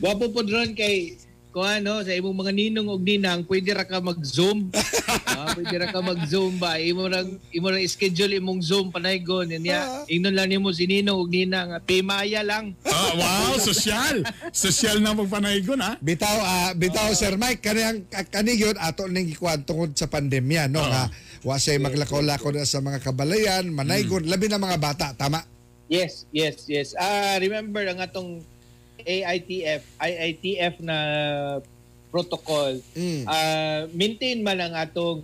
Gwapo po dron kay kung ano, sa imong mga ninong og ninang, pwede ra ka mag-zoom. (laughs) ah, pwede ra ka mag-zoom ba? Imo ra imo ra schedule imong zoom panaygon niya. Ingnon lang nimo si ninong og ninang, ah, pimaya lang. Ah, wow, sosyal. Sosyal na magpanaygon, ha? Bitaw, ah, bitaw Sir Mike, kaniyang kanigyon ato ning gikuan tungod sa pandemya, no? Nga, wa say maglakaw-lakaw na sa mga kabalayan, manaygon, labi na mga bata, tama? Yes, yes, yes. Ah, remember ang atong AITF, IITF na protocol. Mm. Ah, maintain man ang atong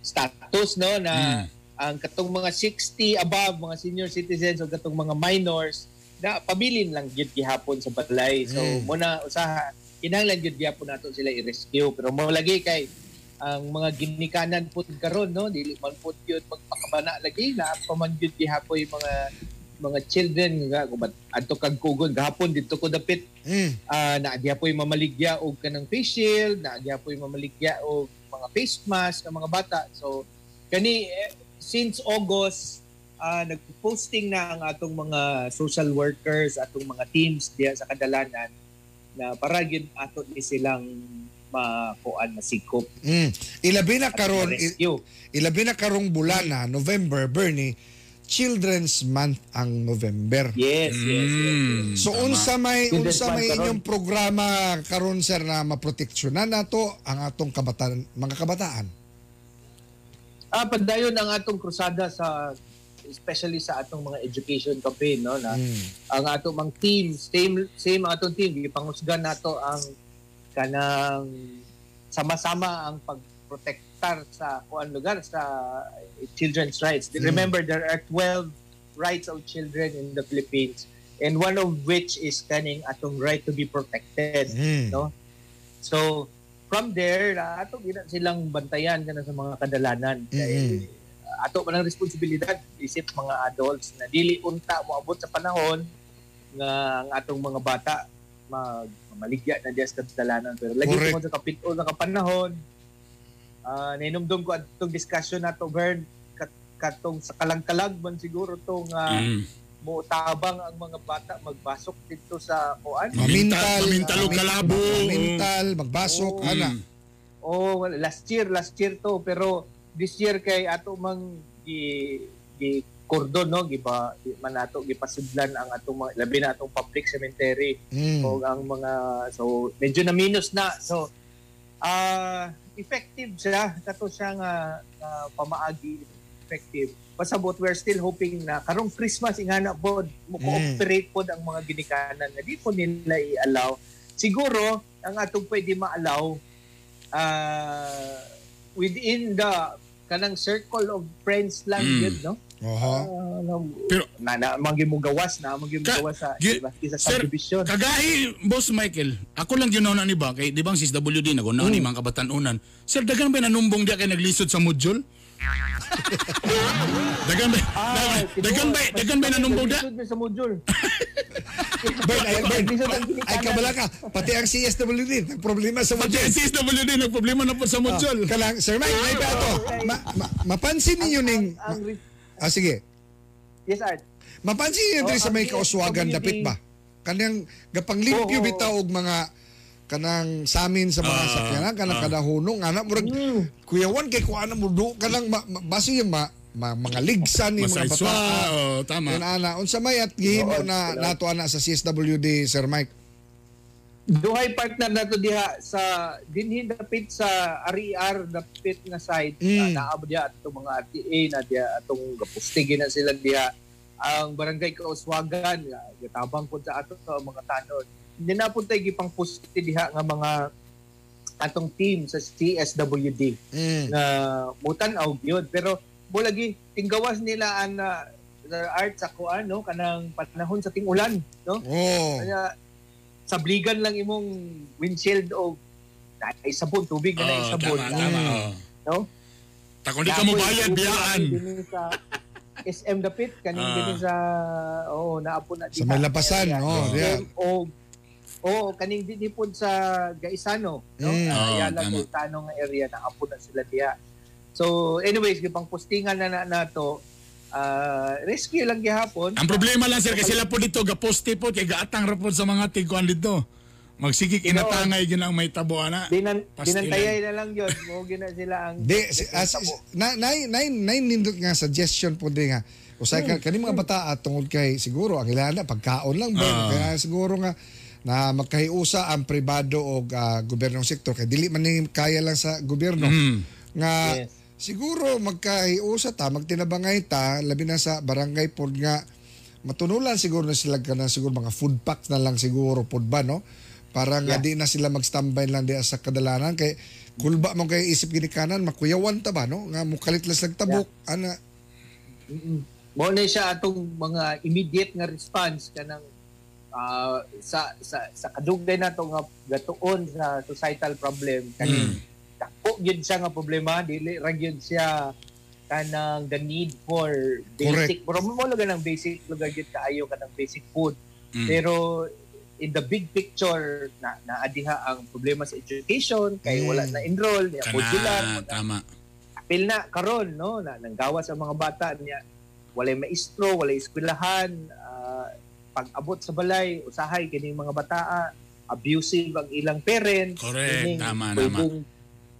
status no na ang katong mga 60 above mga senior citizens o katong mga minors na pabilin lang gyud gihapon sa balay. So Mm. muna usaha kinahanglan gyud gihapon nato sila i-rescue pero mo lagi kay ang mga ginikanan pud karon no dili man pud gyud magpakabana lagi na pa man yung mga mga children nga kubat adto kag kugon gahapon dito ko dapit Mm. uh, naagya po yung mamaligya og kanang face shield, naagya po yung mamaligya og mga face mask ng mga bata. So kani eh, since August uh, nagpo-posting na ang atong mga social workers, atong mga teams diya sa kadalanan na para gyud ato ni silang makuan masikop Mm. Ilabi na karon, ilabi na karong bulan na November, Bernie, Children's Month ang November. Yes, yes, yes. yes. Mm, So tama. unsa may Children's unsa Month may karon. inyong programa karon sir na maproteksyonan nato ang atong kabataan mga kabataan. Ah, padayon ang atong krusada sa especially sa atong mga education campaign no na Mm. ang ato mang team same same ang atong team gipangusgan nato ang kanang sama-sama ang pagprotektar sa kuan lugar sa children's rights. Mm. Remember there are 12 rights of children in the Philippines and one of which is kaning atong right to be protected Mm. no so from there na ato gina silang bantayan kana sa mga kadalanan kay ato man ang responsibilidad isip mga adults na dili unta moabot sa panahon nga ang atong mga bata mag maligya na diya sa kadalanan pero lagi ko sa kapitol na kapanahon ah nainumdum ko atong discussion nato Bern kat- katong sa kalang-kalag man siguro tong uh, Mm. mo tabang ang mga bata magbasok dito sa kuan Mamintal, Mamintal o kalabo. Mamintal, magbasok, Oo. ana. Oh, well, last year, last year to, pero this year kay ato mang gi gi cordon no giba man ato gipasudlan ang atong mga labi na atong public cemetery Mm. o ang mga so medyo na minus na so ah effective siya. Kato siya nga nga pamaagi effective. Pasabot we're still hoping na karong Christmas ingana po mo cooperate pod ang mga ginikanan nga di po nila i-allow. Siguro ang atong pwede ma-allow ah within the kanang circle of friends lang Mm. yun no Oho. Ah, na, Pero- na, na manggi mo gawas na manggi mo Ka- gawas sa gi- sa subdivision kagahi, Boss Michael, ako lang ginauna ni ba, kay di bang CSWD, nagunaon ni mga kabatanunan. Sir, dagan ba nanumbong diya kay naglisod sa module? (laughs) dagan ba, Ah, dagan ba, dagan ba nanumbong na sa module. (laughs) Bern, ay, Bern, ang ay kabala ka, pati ang CSWD, nagproblema sa Pati module. ang CSWD, nagproblema na po sa module. Ah, kalang, Sir Mike, may ba ito? Ma, ma, mapansin ninyo ning, Ang re- ah sige, Yes, Art. mapansin ninyo Oh, sa may kauswagan dapit ba? Kanang gapanglimpyo Oo, oo. bitaw og mga kanang samin sa mga Ah, sakyanan kanang kadahunong ana murag Mm. kuyawan kay kuana mo do kanang ma, ma, basi yung ma, ma, mga ligsan ni mga bata. oh, tama. Yan ana unsa may at gihimo na nato ana sa CSWD Sir Mike. Duhay partner nato diha sa dinhi dapit sa RER dapit nga side Mm. na naabo diha atong mga RTA na diha atong gapustige na sila diha ang barangay Kauswagan nga gitabang pud sa ato sa mga tanon. Hindi na pud tay gipang puste diha nga mga atong team sa CSWD. Mm. na mutan og yun pero mo lagi tinggawas nila ang uh, art sa kuan no kanang panahon sa ting-ulan no Oh. kaya sabligan lang imong windshield o ay sabon tubig na Oh, oh, sabon tama, tama. oh. no Takon di ka mo bayad, biyaan. Sa SM dapit kaning Ah. dini sa oh naapo na Sa may lapasan, oh, SM yeah. o Oo, kaning dinipod sa Gaisano, no? Mm. Mm. Ayala tama. Gaisano nga area na apo na sila diha. So anyways, gipang postingan na na nato ah, rescue lang gihapon. Ang problema lang sir kasi sila po dito gaposte po kay gaatang ra po sa mga tigkuan dito. Magsigik inatangay gyud ang may tabo ana. Dinan, Pastilan. dinantayay na lang yun. Mo gina sila ang Di, (laughs) si, as, na, nine, nine, nine nindot nga suggestion po din nga. Usay ka, kani mga bata at tungod kay siguro ang ilana pagkaon lang ba Ah. kaya siguro nga na magkahiusa ang pribado o ah, gobyernong sektor kay dili man ni kaya lang sa gobyerno Mm. nga Yes. Siguro magkahiusa ta magtinabangay ta labi na sa barangay pod nga matunulan siguro na sila ka na siguro mga food packs na lang siguro pod ba no? Para nga di na sila mag-standby lang di sa kadalanan. Kay kulba mo kay isip gini kanan makuyawan ta ba no? Nga mukalit lang sa tabok ana. Mm-mm. Mo na siya atong mga immediate nga response kanang ah, sa sa sa kadugay nato nga gatuon sa societal problem kani dako gyud siya nga problema dili ra gyud siya kanang the need for basic pero mo lang ng basic lugar gyud kaayo kanang basic food Mm. pero in the big picture na naadiha ang problema sa education kay Mm. wala na enroll niya modular Kana tama. apil na karon no na nanggawa sa mga bata niya walay maestro walay eskwelahan ah, pag-abot sa balay usahay kining mga bataa abusive ang ilang parents Correct. kining Tama, pwedeng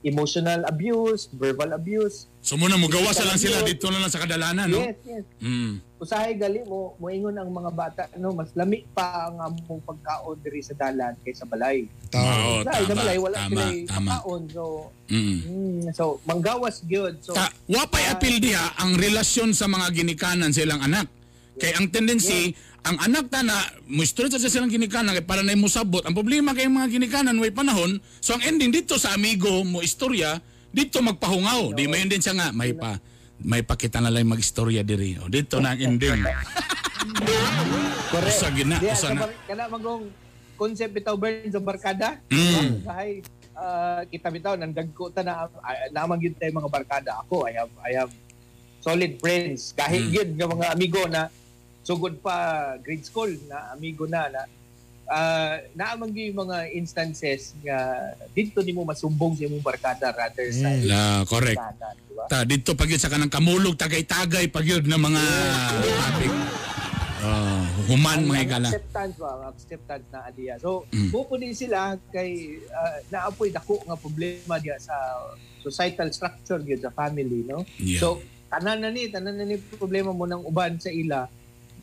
emotional abuse verbal abuse So muna mo gawa sa lang sila dito na lang sa kadalanan no. yes yes Mm. usahay gali mo moingon ang mga bata no mas lami pa ang among pagkaon diri sa dalan kaysa balay tao Oo, usahay sa tama. balay wala Tama, tama. pagkaon so Mm. mm, so manggawas gyud so Ta, wapay apil diha ang relasyon sa mga ginikanan sa ilang anak. Kay ang tendency, ang anak ta na muistro sa silang ginikanan kay para na mo sabot. Ang problema kay mga ginikanan way panahon, so ang ending dito sa amigo mo istorya, dito magpahungaw. Di mayon din siya nga may pa may pakita na lang mag-istorya diri. O dito na ang ending. Correct. Usa gina, Diya, usa sa na. Kana magong concept bitaw burn sa barkada. Mm. Sahay ah, kita bitaw nang dagko ta na uh, naman gyud tay mga barkada. Ako I have I have solid friends. Kahit Mm. gyud nga mga amigo na sugod pa grade school na amigo na na uh, naamang yung mga instances nga dito nimo masumbong sa imong barkada rather sa Mm. La, correct. barkada, di ba? Ta dito pag yun sa kanang kamulog tagay-tagay pag yun ng mga topic. Ah, human mga igala. acceptance ba acceptance na adiya so Mm. mm. din sila kay uh, naapoy dako nga problema diya sa societal structure gyud sa family no Yeah. so tanan na ni tanan na ni problema mo ng uban sa ila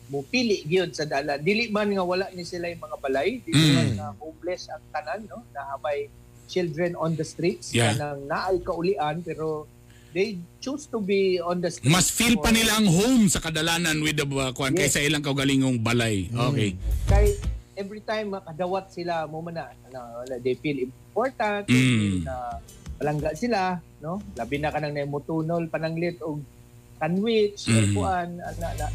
mo pili gyud sa dala dili man nga wala ni sila yung mga balay dili Mm. man nga homeless ang tanan no na may children on the streets Yeah. kanang naay kaulian pero they choose to be on the streets Mas feel pa nila ang home sa kadalanan with the uh, kuan Yes. kaysa ilang kaugalingong balay. Okay. kay every time makadawat sila mo man na ano, they feel important Mm. na palangga sila no labi na kanang namutunol pananglit og sandwich Mm. mm. kuan ana na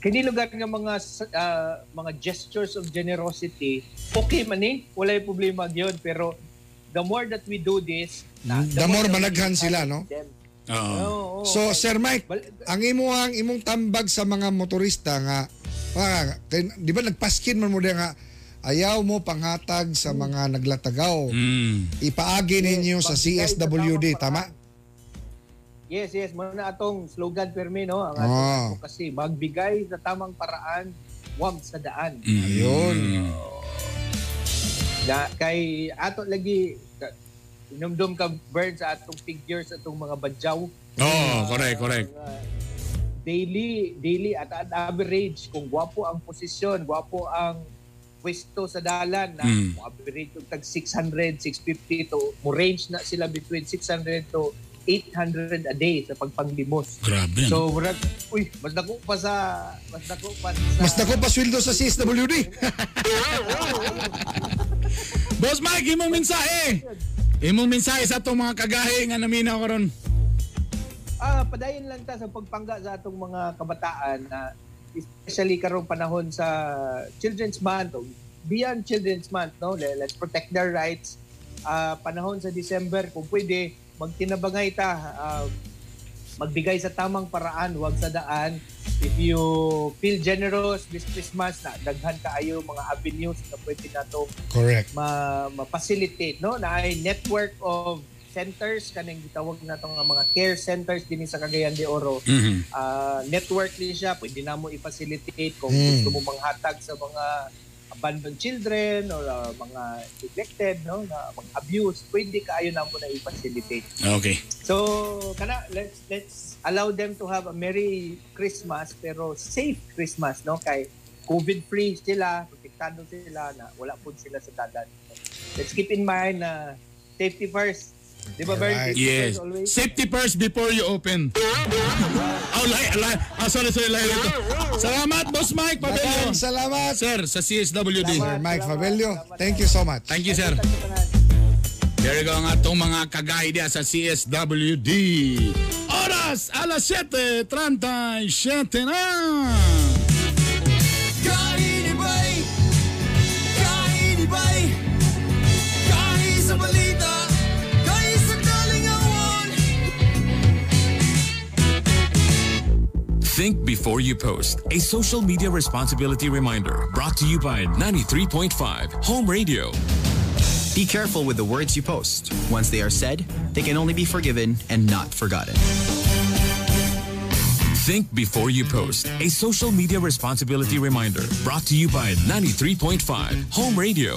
kini lugar nga mga ah, mga gestures of generosity okay man eh wala problema gyud pero the more that we do this na, Mm. The more managhan sila, no? Oo. Oo, oo. So Sir Mike, Bal- ang imo ang imong tambag sa mga motorista nga ah, kay, di ba nagpaskin man mo diya nga ayaw mo panghatag sa mga naglatagaw. Mm. Ipaagi ninyo sa magbigay sa CSWD, tamang tama? Yes, yes. Muna atong slogan permi, no? Ang Ah. atong kasi magbigay sa tamang paraan, wag sa daan. Mm. Ayun. Na, kay ato lagi, inumdum ka burn sa atong figures, atong mga badyaw. Oh, correct, correct. Mga daily, daily at an average, kung gwapo ang posisyon, gwapo ang pwesto sa dalan na Mm. mo average yung tag 600, 650 to mo range na sila between 600 to 800 a day sa pagpanglimos. Grabe. So, So, murag, uy, mas dako pa sa mas dako pa sa Mas dako pa sweldo sa CSWD. (laughs) Boss Mike, imong mensahe. Imong mensahe sa atong mga kagahi nga naminaw karon. Ah, padayon lang ta sa pagpangga sa atong mga kabataan na especially karong panahon sa Children's Month o beyond Children's Month, no? Le- Let's protect their rights. Ah, panahon sa December, kung pwede, magtinabangay ta, ah, magbigay sa tamang paraan, huwag sa daan. if you feel generous this Christmas na daghan kaayo mga avenues na pwede nato Correct. ma ma-facilitate no na ay network of centers kaning gitawag nato nga mga care centers dinhi sa Cagayan de Oro Mhm. Ah, network ni siya pwede na mo i-facilitate kung Mm. gusto mo manghatag sa mga abandoned children or ah, mga neglected no na mga abuse pwede kaayo na mo na i-facilitate Okay. So, kana let's let's allow them to have a merry Christmas pero safe Christmas no kay COVID free sila, protektado sila na wala po sila sa dalan. Let's keep in mind na safety first. Di ba. Safety Yes. Safety first before you open. Oh, lay, lay. Ah, sorry, sorry, lay, lay. Salamat, Boss Mike Pabello. Maraming salamat, Sir, sa CSWD. Sir Mike salamat. Thank you so much. Thank you, sir. There you go ang atong mga kagay diya sa CSWD. Oras, alas 7.37 na. Think before you post. A social media responsibility reminder brought to you by 93.5 Home Radio. Be careful with the words you post. Once they are said, they can only be forgiven and not forgotten. Think before you post. A social media responsibility reminder brought to you by 93.5 Home Radio.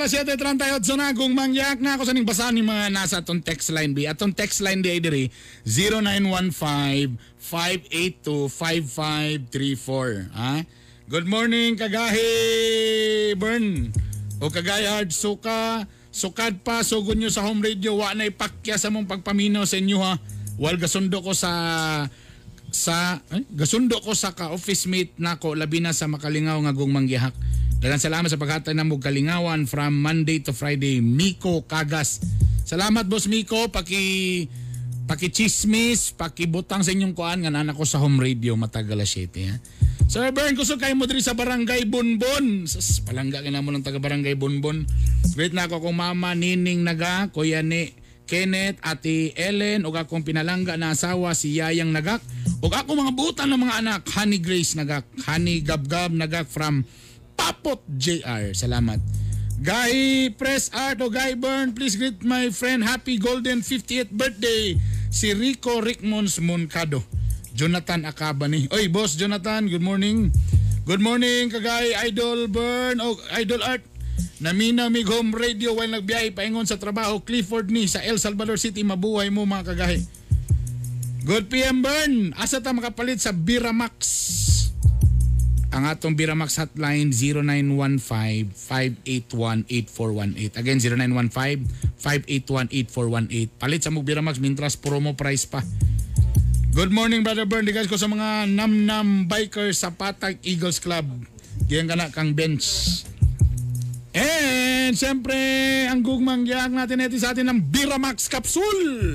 Alas 7.38 na kung mangyak na ako sa ning basahan ni mga nasa atong text line B. Atong text line di ay diri 0915-582-5534. Ha? Good morning, Kagahi Bern. O Kagahi Hard Suka. Sukad pa, sugod nyo sa home radio. Wa na ipakya sa mong pagpaminaw sa inyo ha. Wal gasundo ko sa sa eh, gasundo ko sa ka-office mate nako labi na sa makalingaw nga gong. Dagan salamat sa paghatag na mong kalingawan from Monday to Friday. Miko Kagas. Salamat boss Miko paki paki chismis, paki butang sa inyong kuan nga nanak ko sa home radio matagal alas 7 ha. Sir Bern, gusto kayo mo diri sa Barangay Bonbon. Sus, palangga ka na mo ng taga Barangay Bonbon. Great na ako kong mama Nining Naga, Kuya ni Kenneth, Ate Ellen, ug akong pinalangga na asawa si Yayang Nagak, ug ako mga butan ng mga anak, Honey Grace Nagak, Honey Gabgab Nagak from Papot JR. Salamat. Guy Press Art o Guy Byrne, please greet my friend happy golden 50th birthday si Rico Rickmons Moncado. Jonathan Akabani. Oy, boss Jonathan, good morning. Good morning, kagay Idol Burn o Idol Art. Namina mig home radio while nagbiyahe paingon sa trabaho Clifford ni sa El Salvador City mabuhay mo mga kagahi. Good PM Burn. Asa ta makapalit sa Biramax? Ang atong Biramax hotline 0915-581-8418. Again, 0915-581-8418. Palit sa mong Biramax mintras promo price pa. Good morning, Brother Bern. Di guys ko sa mga nam-nam bikers sa Patag Eagles Club. Diyan ka na kang bench. And siyempre, ang gugmang giyak natin ito sa atin ng Biramax Capsule.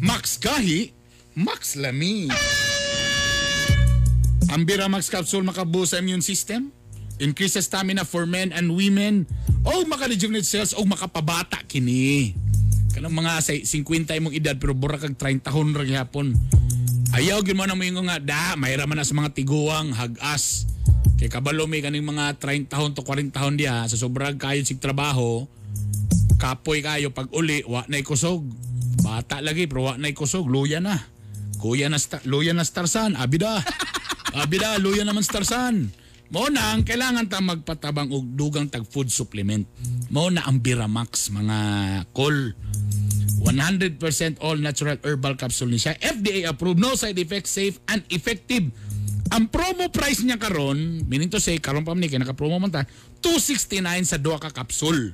Max Gahi, Max Lami. Ang Biramax Capsule makabuo sa immune system, increases stamina for men and women, o maka-rejuvenate cells o makapabata kini. Kanang mga sa 50 mong edad pero bura kag 30 tahon ra gihapon. Ayaw gyud mo na mo nga da, mayra man sa mga tiguang hagas. Kay kabalo may kaning mga 30 tahon to 40 tahon diha sa sobrang kayo sig trabaho, kapoy kayo pag uli wa na kusog. Bata lagi pero wa na kusog, luya na. Kuya na sta, luya na starsan, abida. (laughs) abida, luya naman starsan. Mo na ang kailangan ta magpatabang og dugang tag food supplement. Mo na ang Biramax mga call 100% all natural herbal capsule ni siya. FDA approved, no side effects, safe and effective. Ang promo price niya karon, meaning to say karon pa ni kay naka-promo man ta, 269 sa duha ka capsule.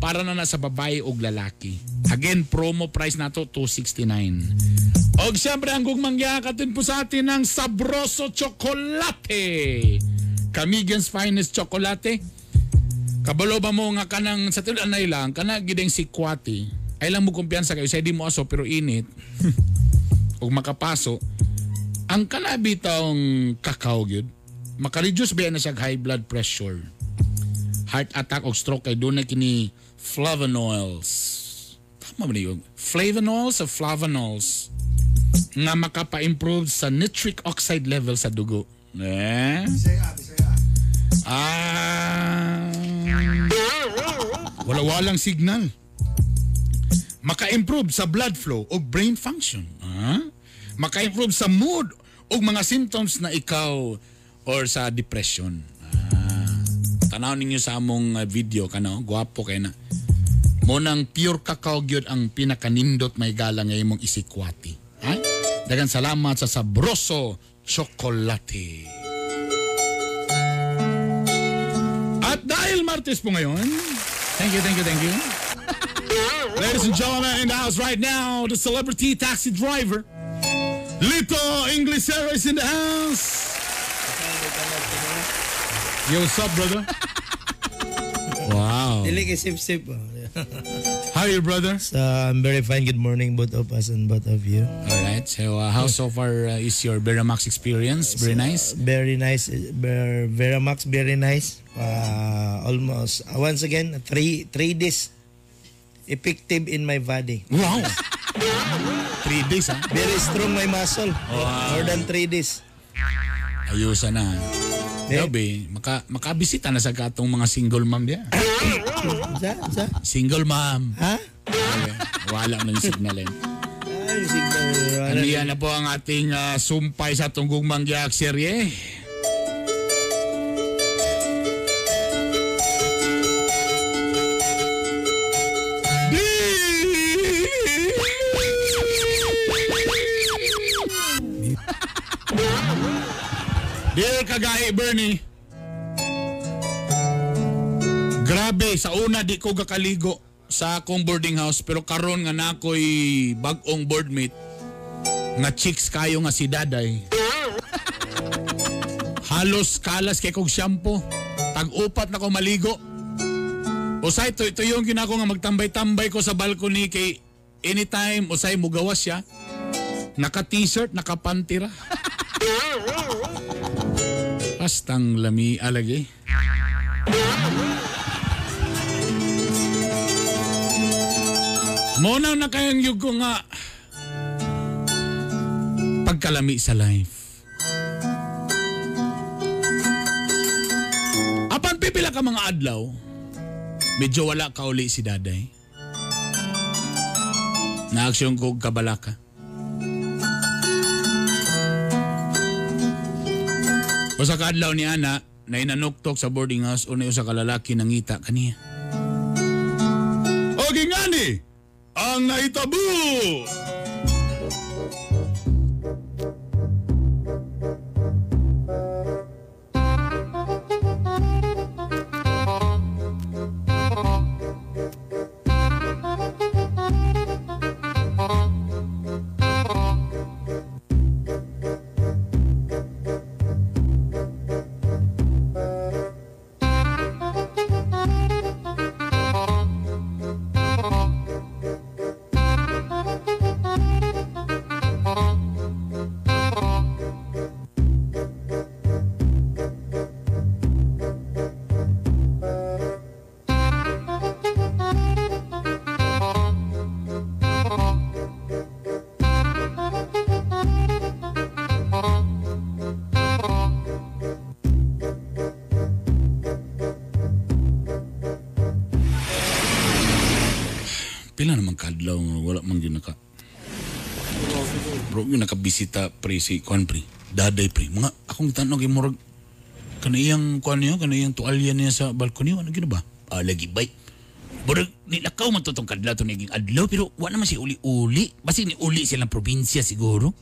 Para na na sa babae o lalaki. Again, promo price nato 269. Og siyempre ang gugmangya katin po sa atin ng Sabroso Chocolate. Camigans Finest Chocolate. Kabalo ba mo nga kanang sa tinulan na ilang, kana gideng si Kwati. Ay lang mo kumpiyansa kayo, sa di mo aso pero init. (laughs) Ug makapaso. Ang kanabitang kakao gyud, makareduce ba na siya high blood pressure. Heart attack o stroke kay doon na kini flavonoids. Tama ba yun? Flavonoids o flavonols nga makapa-improve sa nitric oxide level sa dugo. Eh? Ah. Wala-walang signal. Maka-improve sa blood flow o brain function. Ah? Maka-improve sa mood o mga symptoms na ikaw or sa depression. Ah. Tanaw ninyo sa among uh, video kano, gwapo kay na. Mo nang pure cacao gyud ang pinakanindot may gala nga imong isikwati. Ha? Dagan salamat sa Sabroso Chocolate. At dahil Martes po ngayon, thank you, thank you, thank you. (laughs) Ladies and gentlemen, in the house right now, the celebrity taxi driver, Lito Inglesero is in the house. Yo, what's up, brother? (laughs) wow. Dili kay sip sip. (laughs) How are you, brother? So, I'm very fine. Good morning, both of us and both of you. All right. So, uh, how so far uh, is your Beramax experience? Very nice. Very nice. Ver, Veramax, very nice. Uh, almost, uh, once again, three three days effective in my body. Wow. three days, ha? Very strong my muscle. Wow. More than three days. Ayusan na. Grabe, maka, makabisita na sa katong mga single mom diya. Sa, sa. Single mom. Ha? Okay. Wala na yung signal eh. Ay, signal. Ano yan na po ang ating uh, sumpay sa tunggong mangyak serye. Kagahi Bernie, Grabe, sa una di ko gakaligo sa akong boarding house pero karon nga na ako'y bag-ong boardmate nga chicks kayo nga si Daday. Halos kalas kay kog shampoo. Tag-upat na ko maligo. Usay, ito, ito yung ginako nga magtambay-tambay ko sa balcony kay anytime usay mugawas siya. Naka-t-shirt, naka-pantira. (laughs) Pastang lami alagi. Muna na kayang yug ko nga pagkalami sa life. Apan pipila ka mga adlaw, medyo wala ka uli si daday. Naaksyon ko kabalaka. O sa kadlaw ni Ana, na inanuktok sa boarding house o na usa ka lalaki nangita kaniya. O gingani, ang naitabu! Yung nakabisita pre si Kwan pre. Daday pre. Mga akong tanong kay murag kaniyang kuan niya, kaniyang tuwalya niya sa balkoni, ano gina ba? Ah, lagi bay. Burag nilakaw man to tong kadlaw to naging adlaw pero wa naman si uli-uli. Basi ni uli silang probinsya siguro.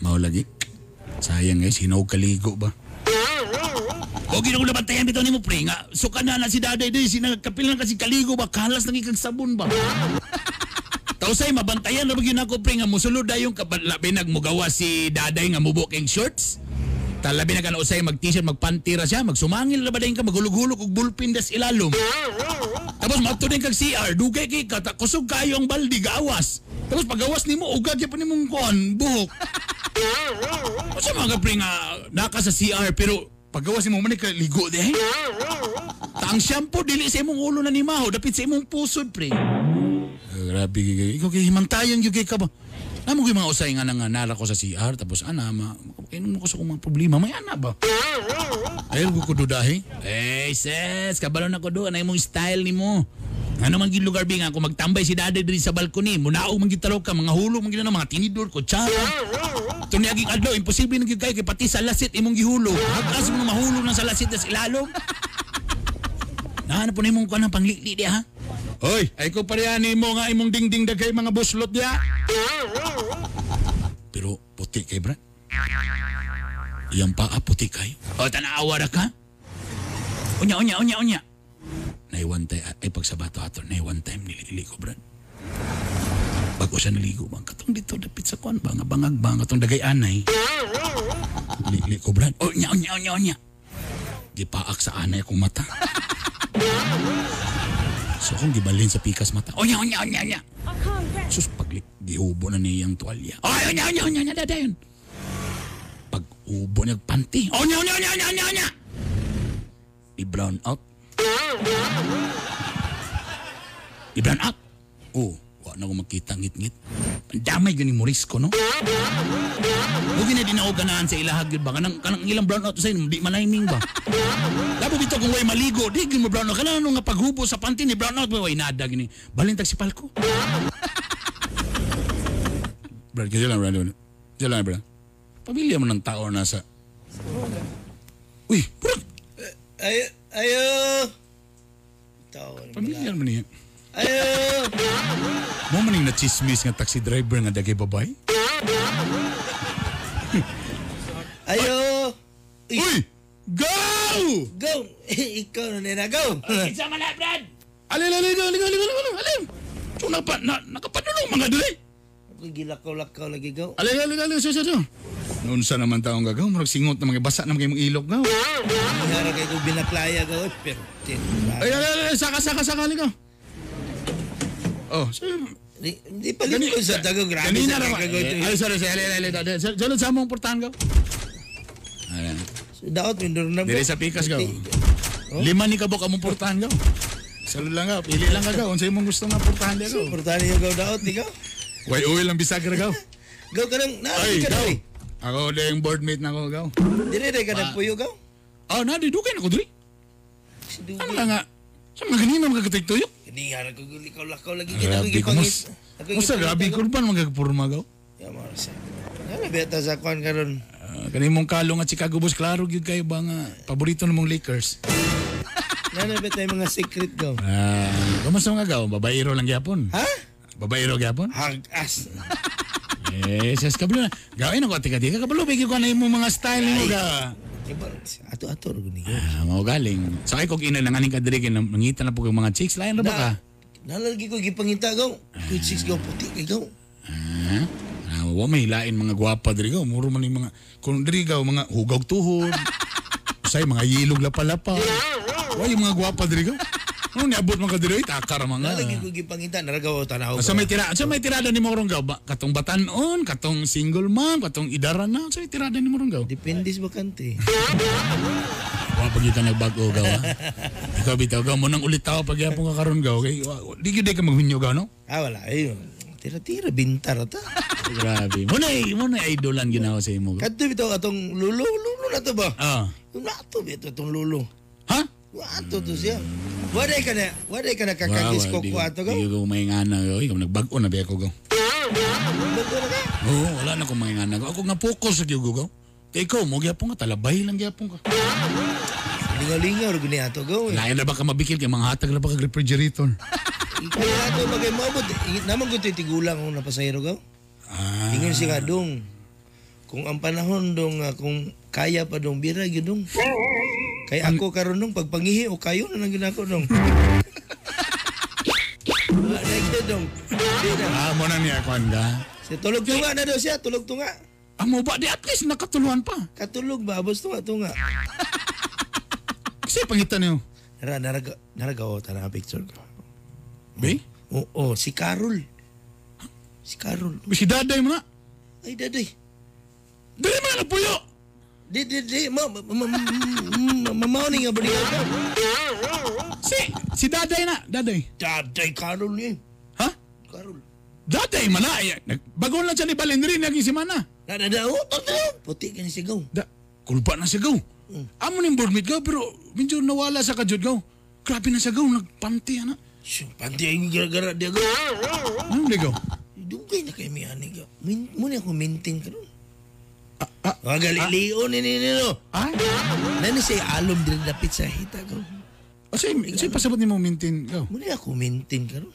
Mao lagi. Sayang guys, hinog kaligo ba? O ginong nabantayan bitaw nimo pre nga suka na na si daday day sinagkapil na kasi kaligo ba kalas nang ikag sabon ba. Tausay mabantayan na bagyo ako pre nga musulod dayon kabalabi nagmugawa si daday nga mubok ing shorts. Talabi na ka na usay mag-t-shirt, magpantira siya, magsumangil na ba dayon ka, maghulog-hulog og bulpin des ilalom. Tapos mato din kag CR, dugay kay ka, ta- kusog kayo ang baldi, gawas. Tapos pagawas nimo ugag gyud pa nimong kuan, buhok. Kasi mga pre nga naka sa CR pero paggawas nimo man ka ligo di. eh. Ta ang shampoo dili sa imong ulo na nimaho, dapit sa imong pusod pre. Grabe gigay. Ikaw kay himantayan kay ka ba? Namo gyud mga usay nga nga nara ko sa CR tapos ana ma kainom ko sa mga problema may ana ba? Ay ko dudahi. Eh sis, kabalo na ko do na imong style nimo. Ano man gid lugar binga ako magtambay si daday diri sa balkoni, munaog man gid talo ka mga hulog man gid na mga tinidor ko tsara. Tuni aging adlaw imposible na gyud kay kay pati sa lasit imong gihulog. Hagas mo na mahulog na sa lasit sa ilalom. Nahanap po nimong kuan ng panglikli di ha? Hoy, ay ko parehani mo nga imong dingding dagay mga buslot diya. Pero puti kay Brad. Iyang paa puti kay. O tanawa ra ka? Unya, unya, unya, unya. Nay one time, ay pagsabato ato, nay one time nilili ko, Brad. Bago siya naligo, bang katong dito dapit sa kwan, bang bangag bang katong dagay anay. Lili ko, Brad. O, unya, unya, unya, unya. Gipaak sa anay akong mata. (laughs) So akong gibalhin sa pikas mata. Onya, onya, onya, onya. Sus, pag gihubo na niyang tuwalya. Oy, onya, onya, onya, onya, dadayon. Pag ubo niya panty. Onya, onya, onya, onya, onya, onya. I-brown out. I-brown out. Oh, wa na ko makita ngit-ngit. Ang damay ganing morisco, no? Huwag na din ako ganahan sa ilahag yun ba? Kanang, kanang ilang brown out sa'yo, di maliming ba? Labo dito kung way maligo, di gini mo brown out. Kanang ano nga paghubo sa panty ni brown out, way nada gini. Balintag si Palko. (laughs) Brad, kasi lang, Brad. Kasi lang, Brad. Pamilya mo ng tao na sa... Uy, Brad! Ayo, ayo. Tao. Pamilya mo niya. Ayo. Mo maning na chismis nga taxi driver nga dagay babay? Ayo. Uy! Go! Go! (laughs) Ikaw na nila, go! Isa man na, Brad! Alin, alin, alin, alin, alin, alin, alin! So, napa, na, nakapanulong mga! Ako gilakaw-lakaw lagi, go. Alin, alin, alin, so, so. Noon sa naman taong gagaw, marag singot na mga basa na mga ilog gaw. Hara kay ko binaklaya, tin. Ay, ay, ay, ay, saka, saka, saka, ligaw. Oh, so, Di, di pa rin ko sa grabe kanina naman. Ay, sorry, sorry, alin, alin, alin. Sulod sa mong portahan gaw. Alin. Daot, window na Diri sa pikas gaw. Lima ni kabok among portahan gaw. Salud lang gaw, pili lang ka gaw. Unsa imong gusto nga portahan gaw. Portahan niya, go, daot, di ka? Way oil ang bisag ra gaw. (laughs) Ka nang, Ay, naalit ka gaw. na, Ako din boardmate na ko gaw. Dire, dire ka na puyo, go. Oh, na di dugay na ko diri. Si Ano ka nga? Sa mga ganina mga katigtuyo. Hindi, hara ko gilikaw-lakaw lagi. Kita Grabe. Ako Musta grabe kurban magagpurma gaw. Ya, marasa. Ano, beta sa kwan karon. Uh, kanimong kalong at Chicago Bulls klaro gyud kayo ba nga paborito namong Lakers. Nana beta yung mga secret, go. Ah, kamusta mga gaw? Babaero lang gyapon. Ha? Babaero gyapon? Hagas. (laughs) Eh, sas kabalo na. Gawin ako tika-tika kabalo bigyan ko na imong mga style nimo ga. Ato-ato, ro ni go. Ah, mao galing. Sa kay kog ina lang aning kadiri kay nangita na po kag mga chicks lain ra ba ka? Nalagi ko gipangita, go. Good six, go, puti, kay go. Ah, ah, wa may hilain mga gwapa diri gaw. Muro man yung mga kung diri gaw mga hugog tuhod. (laughs) Usay mga yilog lapa-lapa. (laughs) Wa yung mga gwapa diri gaw. Ano niabot mga diri takar mga. Nalagi ko gipangita, naragaw tanaw. Sa may tira, sa may tirada ni Morong Gaw, ba? katong batanon, katong single mom, katong idara na, sa may tirada ni Morong Gaw. Depende sa bakante. Wa pag ka nagbago gaw. Ikaw bitaw gaw mo nang ulit tao pag yapon ka karon gaw kay wa- di gyud ka maghinyo gaw no? Ah, wala. Ayun. Tira-tira, bintar ata. (laughs) Grabe. Mo na mo na idolan ginawa sa imo. Kadto bitaw atong lulo, lulo na to ba? Ah. Nato bitaw atong lulo. Ha? Wato to siya. Waday ka na, waday ka na wa, ko ko ato gaw. Di ko may ngana gaw. Ikaw nagbago na. Bago na ka. Oo, wala na ko may ngana gaw. Ako nga focus sa gyud gaw. Kay ikaw mo gyapon ka talabay lang gyapon ka. Lingaw-lingaw, guni ato gaw. eh. Lain na ba ka mabikil kay mga hatag na ba kag refrigerator? Ikaw ato bagay mo abot. Naman ko tigulang kung napasayro gaw. Ah. Ingon si nga dong. Kung ang panahon dong nga kung kaya pa dong bira gyud dong. Kay ako karon dong pagpangihi o kayo na lang gyud ako dong. Ah, mo na niya kwan ka. Si tulog tunga na daw siya, tulog tunga. Amo ba di at least nakatuluan pa. Katulog ba abos tunga tunga. Kasi pangitan niyo. Nara naraga naragaw ta na picture ko. Be? Oo, si Carol. Si Carol. Si daday mo na. Ay daday. Dali mo na puyo. Di di di ma ma ma ma- mamawni nga ba niya ka? Si si daday na, daday. Daday Carol ni. Ha? Carol. Daday man na. Ay, nag- Bago lang siya ni Balendrin naging si Mana. Nada oh. Puti ka ni sigaw. Da, kulpa na siya gaw. Amo ni board meet gaw pero medyo nawala sa kajud gaw. Grabe na siya gaw, nagpanti ana. Panti ay gara-gara dia gaw. Ano di gaw? Dugay na kay mi ani gaw. Min muna ako maintain karon. Ah, ah, Galileo ni ni no. Ay, Nani say alom din dapit sa hita gaw. o say, say pasabot ni mo maintain gaw. Muna ako maintain karon.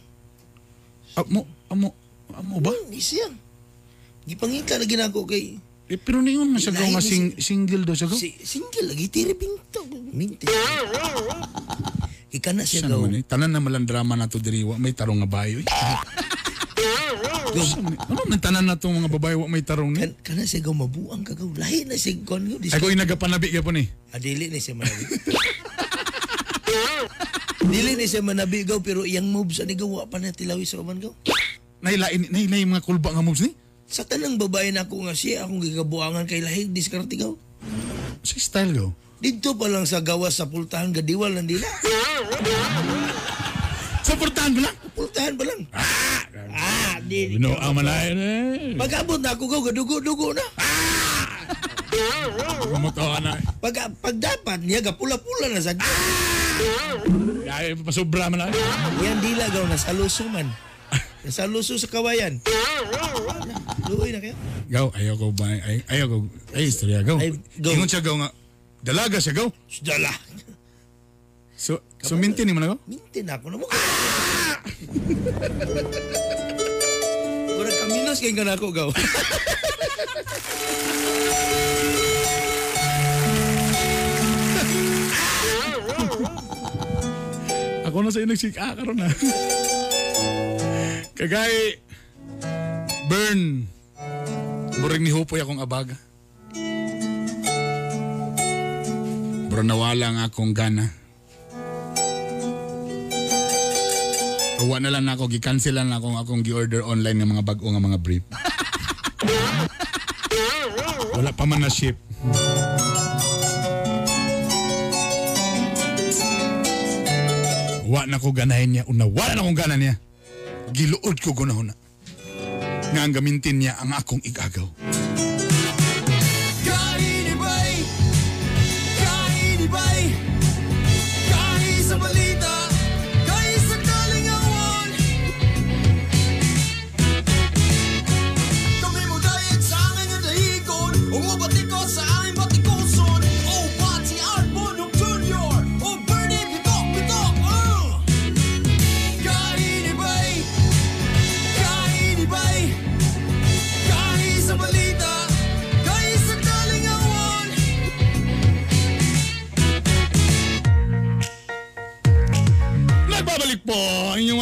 Amo, amo, amo ba? Ni siya. Gipangita na ginako kay Eh, pero ningon man siya gaw nga sing, single daw siya si single lagi tiri pinto. Maintain. Ika na siya gaw. Tanan na malang drama na to diriwa. May tarong nga bayo eh. (laughs) ano man tanan na itong mga babae wa may tarong ni? Kan kana siya gaw mabuang ka gaw. Lahi na siya kon. Di Ako yung nagapanabi ka po ni. Adili ni siya manabi. (laughs) Dili ni siya manabi gaw pero iyang moves ani gaw wa pa na tilawi sa uman gaw. Nailain, nailain mga kulba nga moves ni. Sa tanang babae na ako nga siya akong gigabuangan kay lahig diskarte gaw. Si style gaw. Dito pa lang sa gawas sa pultahan gadiwal lang dila. Sa portahan mo lang. Pultahan pa lang. Ah, di. You know, ama na eh. Pag-abot na ako gaw gadugo-dugo na. Gumuto ka na. Pag pag dapat niya gapula-pula na sa Ay, pasobra man na. Yan dila gaw na sa luso man. Sa luso sa kawayan. Luoy na kayo. Gaw, ayaw ko ba? Ay, ayaw ko. Ay, istorya gaw. Ay, gaw. Ingon siya gaw nga. Dalaga siya gaw. Dala. So, so mintin mo na gaw? Mintin ako na mo. Mura kaminos kay nga ako gaw. Ako na sa inang sika karon na. Kagay burn. Murag ni hupoy akong abaga. Bro nawala nga akong gana. Uwa na lang na ako, gi-cancel lang ako akong gi-order online ng mga bag-o nga mga brief. Wala pa man na ship. Wa na ko ganahin niya. Una, wala na akong gana niya. Giluod ko gunahon na. Nga ang gamintin niya ang akong igagaw. Umuba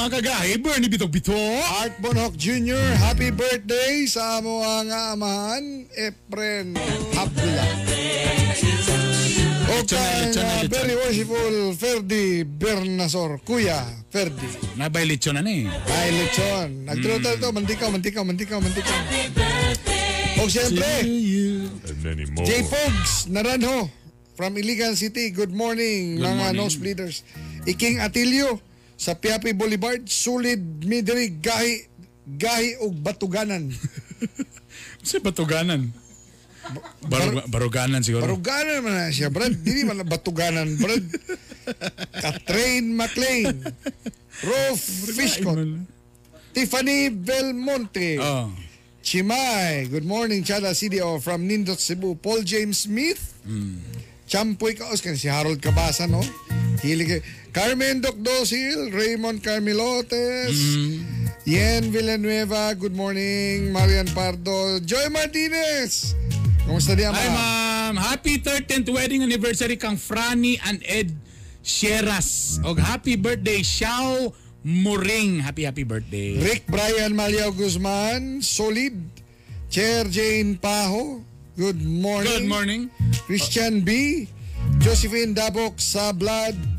mga kagahi, Bernie Bitok-Bitok. Art Bonhoc Jr., happy birthday sa amo nga amahan, Efren Abdullah. O lechon. very worshipful Ferdi Bernasor, Kuya Ferdi. Nabay lechon na ni. Ay, lechon. Nagturo to, mantikaw, mantikaw, mantikaw, mantikaw. O siyempre. J. Pogs Naranjo from Iligan City. Good morning, Good mga morning. nosebleeders. Iking Atilio sa Piapi Boulevard, Sulid Midri, Gahi, Gahi ug Batuganan. (laughs) Sa batuganan. Barug, baruganan siguro. Baruganan man na siya, Brad. Dili man na Batuganan, Brad. Katrain McLean. Rolf Fishcott. Tiffany Belmonte. Oh. Chimay. Good morning, Chada CDO from Nindot, Cebu. Paul James Smith. Champoy Kaos, kan si Harold Cabasa, no? Hilig Carmen Docdosil, Raymond Carmilotes, Yen Villanueva, good morning. Marian Pardo, Joy Martinez. Kumusta diyan, Hi ma? ma'am, happy 13th wedding anniversary kang Franny and Ed Sheras. Og happy birthday Xiao Muring. Happy happy birthday. Rick Brian Maliao Guzman, Solid. Chair Jane Paho, good morning. Good morning. Christian B. Josephine Dabok Sablad.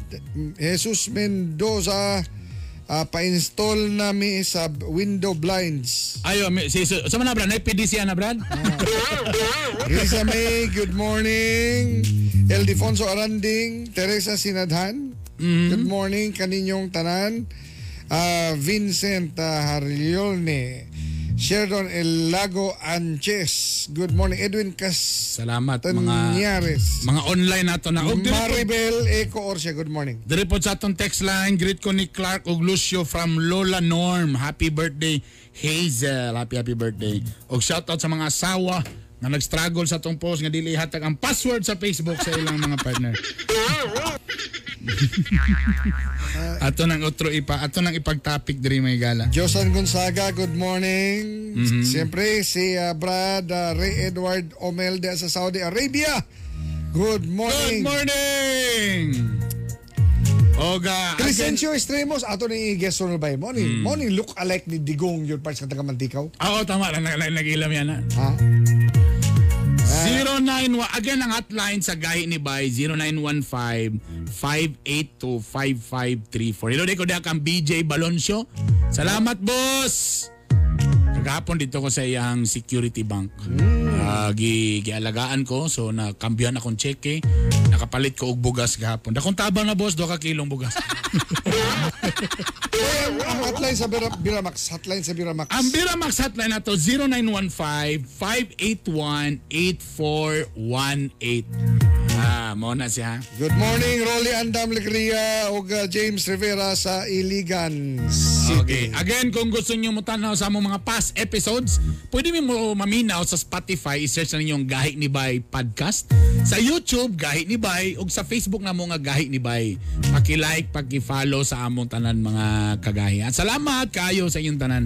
Jesus Mendoza. ah, pa-install nami sa window blinds. Ayo, si, si, sa mana Brad? Nay PDC na Brad? Risa (laughs) May, good morning. Eldefonso Aranding, Teresa Sinadhan, good morning kaninyong tanan. Ah, Vincent uh, Harliolne, Sheridan El Lago Anches, good morning. Edwin Cas Salamat mga Tanyares. mga online nato na. Og po- Maribel Eco Orsia, good morning. Diri po sa atong text line, greet ko ni Clark og Lucio from Lola Norm. Happy birthday, Hazel. Happy happy birthday. Og shoutout sa mga asawa nga nag-struggle sa atong post nga dili hatag ang password sa Facebook sa ilang mga partner. (laughs) ato nang otro ipa, ato nang ipag-topic diri may gala. Josan Gonzaga, good morning. Siyempre, si ah, Brad ah, Ray Edward Omelde sa Saudi Arabia. Good Good morning. morning. Oga, Crescencio Estremos, ato ni guest on by morning. Morning look alike ni Digong yun parts sa taga Mantikaw. Oo, tama. Nag- nag- Nag-ilam yan. Ha? Ha? 091 again ang hotline sa gahi ni Bay 0915-582-5534 Hello ko dia kang BJ Balonsyo Salamat boss Kagahapon dito ko sa iyang security bank. Ah, gi gialagaan ko. So nakambyan akong cheque. Nakapalit ko og bugas gahapon. Dakong tabang na boss. Do ka kilong bugas. (laughs) Ang, hotline sa Bira, Biramax, hotline sa Biramax. Ang Biramax hotline na to 0915-581-8418. Ah, mo na siya. Good morning, Rolly Andam Legria ug uh, James Rivera sa Iligan City. Okay. Again, kung gusto niyo mo tanaw sa among mga past episodes, pwede mo maminaw sa Spotify, i-search na ninyong Gahi ni Bay podcast. Sa YouTube, Gahi ni Bay, ug sa Facebook na mo nga Gahi ni Bay. Paki-like, paki-follow sa among tanan mga kagahi. At salamat kayo sa inyong tanan.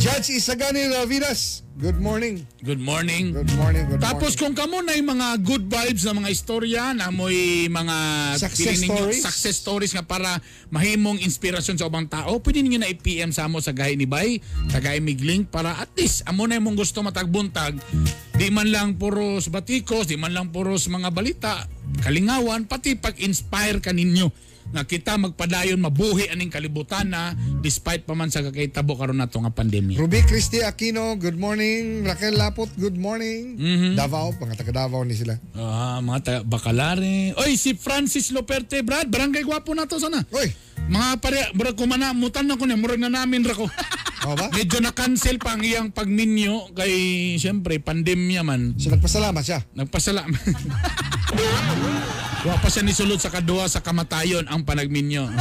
Judge Isagani Ravidas, good morning. Good morning. Good morning, good Tapos morning. kung kamo na yung mga good vibes na mga istorya, na mo'y mga Success stories? success stories nga para mahimong inspirasyon sa ubang tao, pwede ninyo na i-PM sa amo sa Gahi ni Bay, sa Gahi Mig Link, para at least amo na yung gusto matagbuntag, di man lang puros batikos, di man lang puros mga balita, kalingawan, pati pag-inspire ka ninyo nga kita magpadayon mabuhi aning kalibutan na despite pa man sa kakitabo karon nato nga pandemya. Ruby Christy Aquino, good morning. Raquel Lapot, good morning. Mhm. Davao, mga taga Davao ni sila. Ah, mga ta- bakalare. Oy, si Francis Loperte, Brad. Barangay gwapo na to sana. Oy, Mga pare, bro, kumana, mutan na ko na, murag na namin ra ko. (laughs) Oo ba? Medyo na-cancel pa ang iyang pagminyo kay, siyempre, pandemya man. So nagpasalamat siya. Nagpasalamat. (laughs) Wa pa siya nisulod sa kadua sa kamatayon ang panagminyo.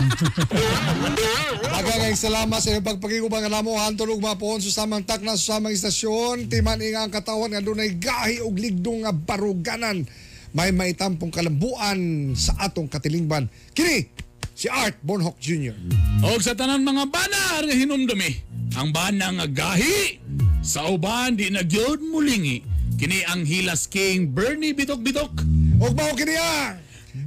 Daghang salamat sa iyong pagpakigubang namo hantod og mga pohon sa samang takna sa samang istasyon. Timan nga ang katawan nga dunay gahi og ligdong nga baruganan. May maitampong kalambuan sa atong katilingban. Kini si Art Bonhoc Jr. o sa tanan mga bana nga hinumdumi, ang bana nga gahi sa uban di na gyud mulingi. Kini ang Hilas King Bernie Bitok-Bitok. Og mao kini ang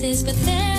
places, but there's no place like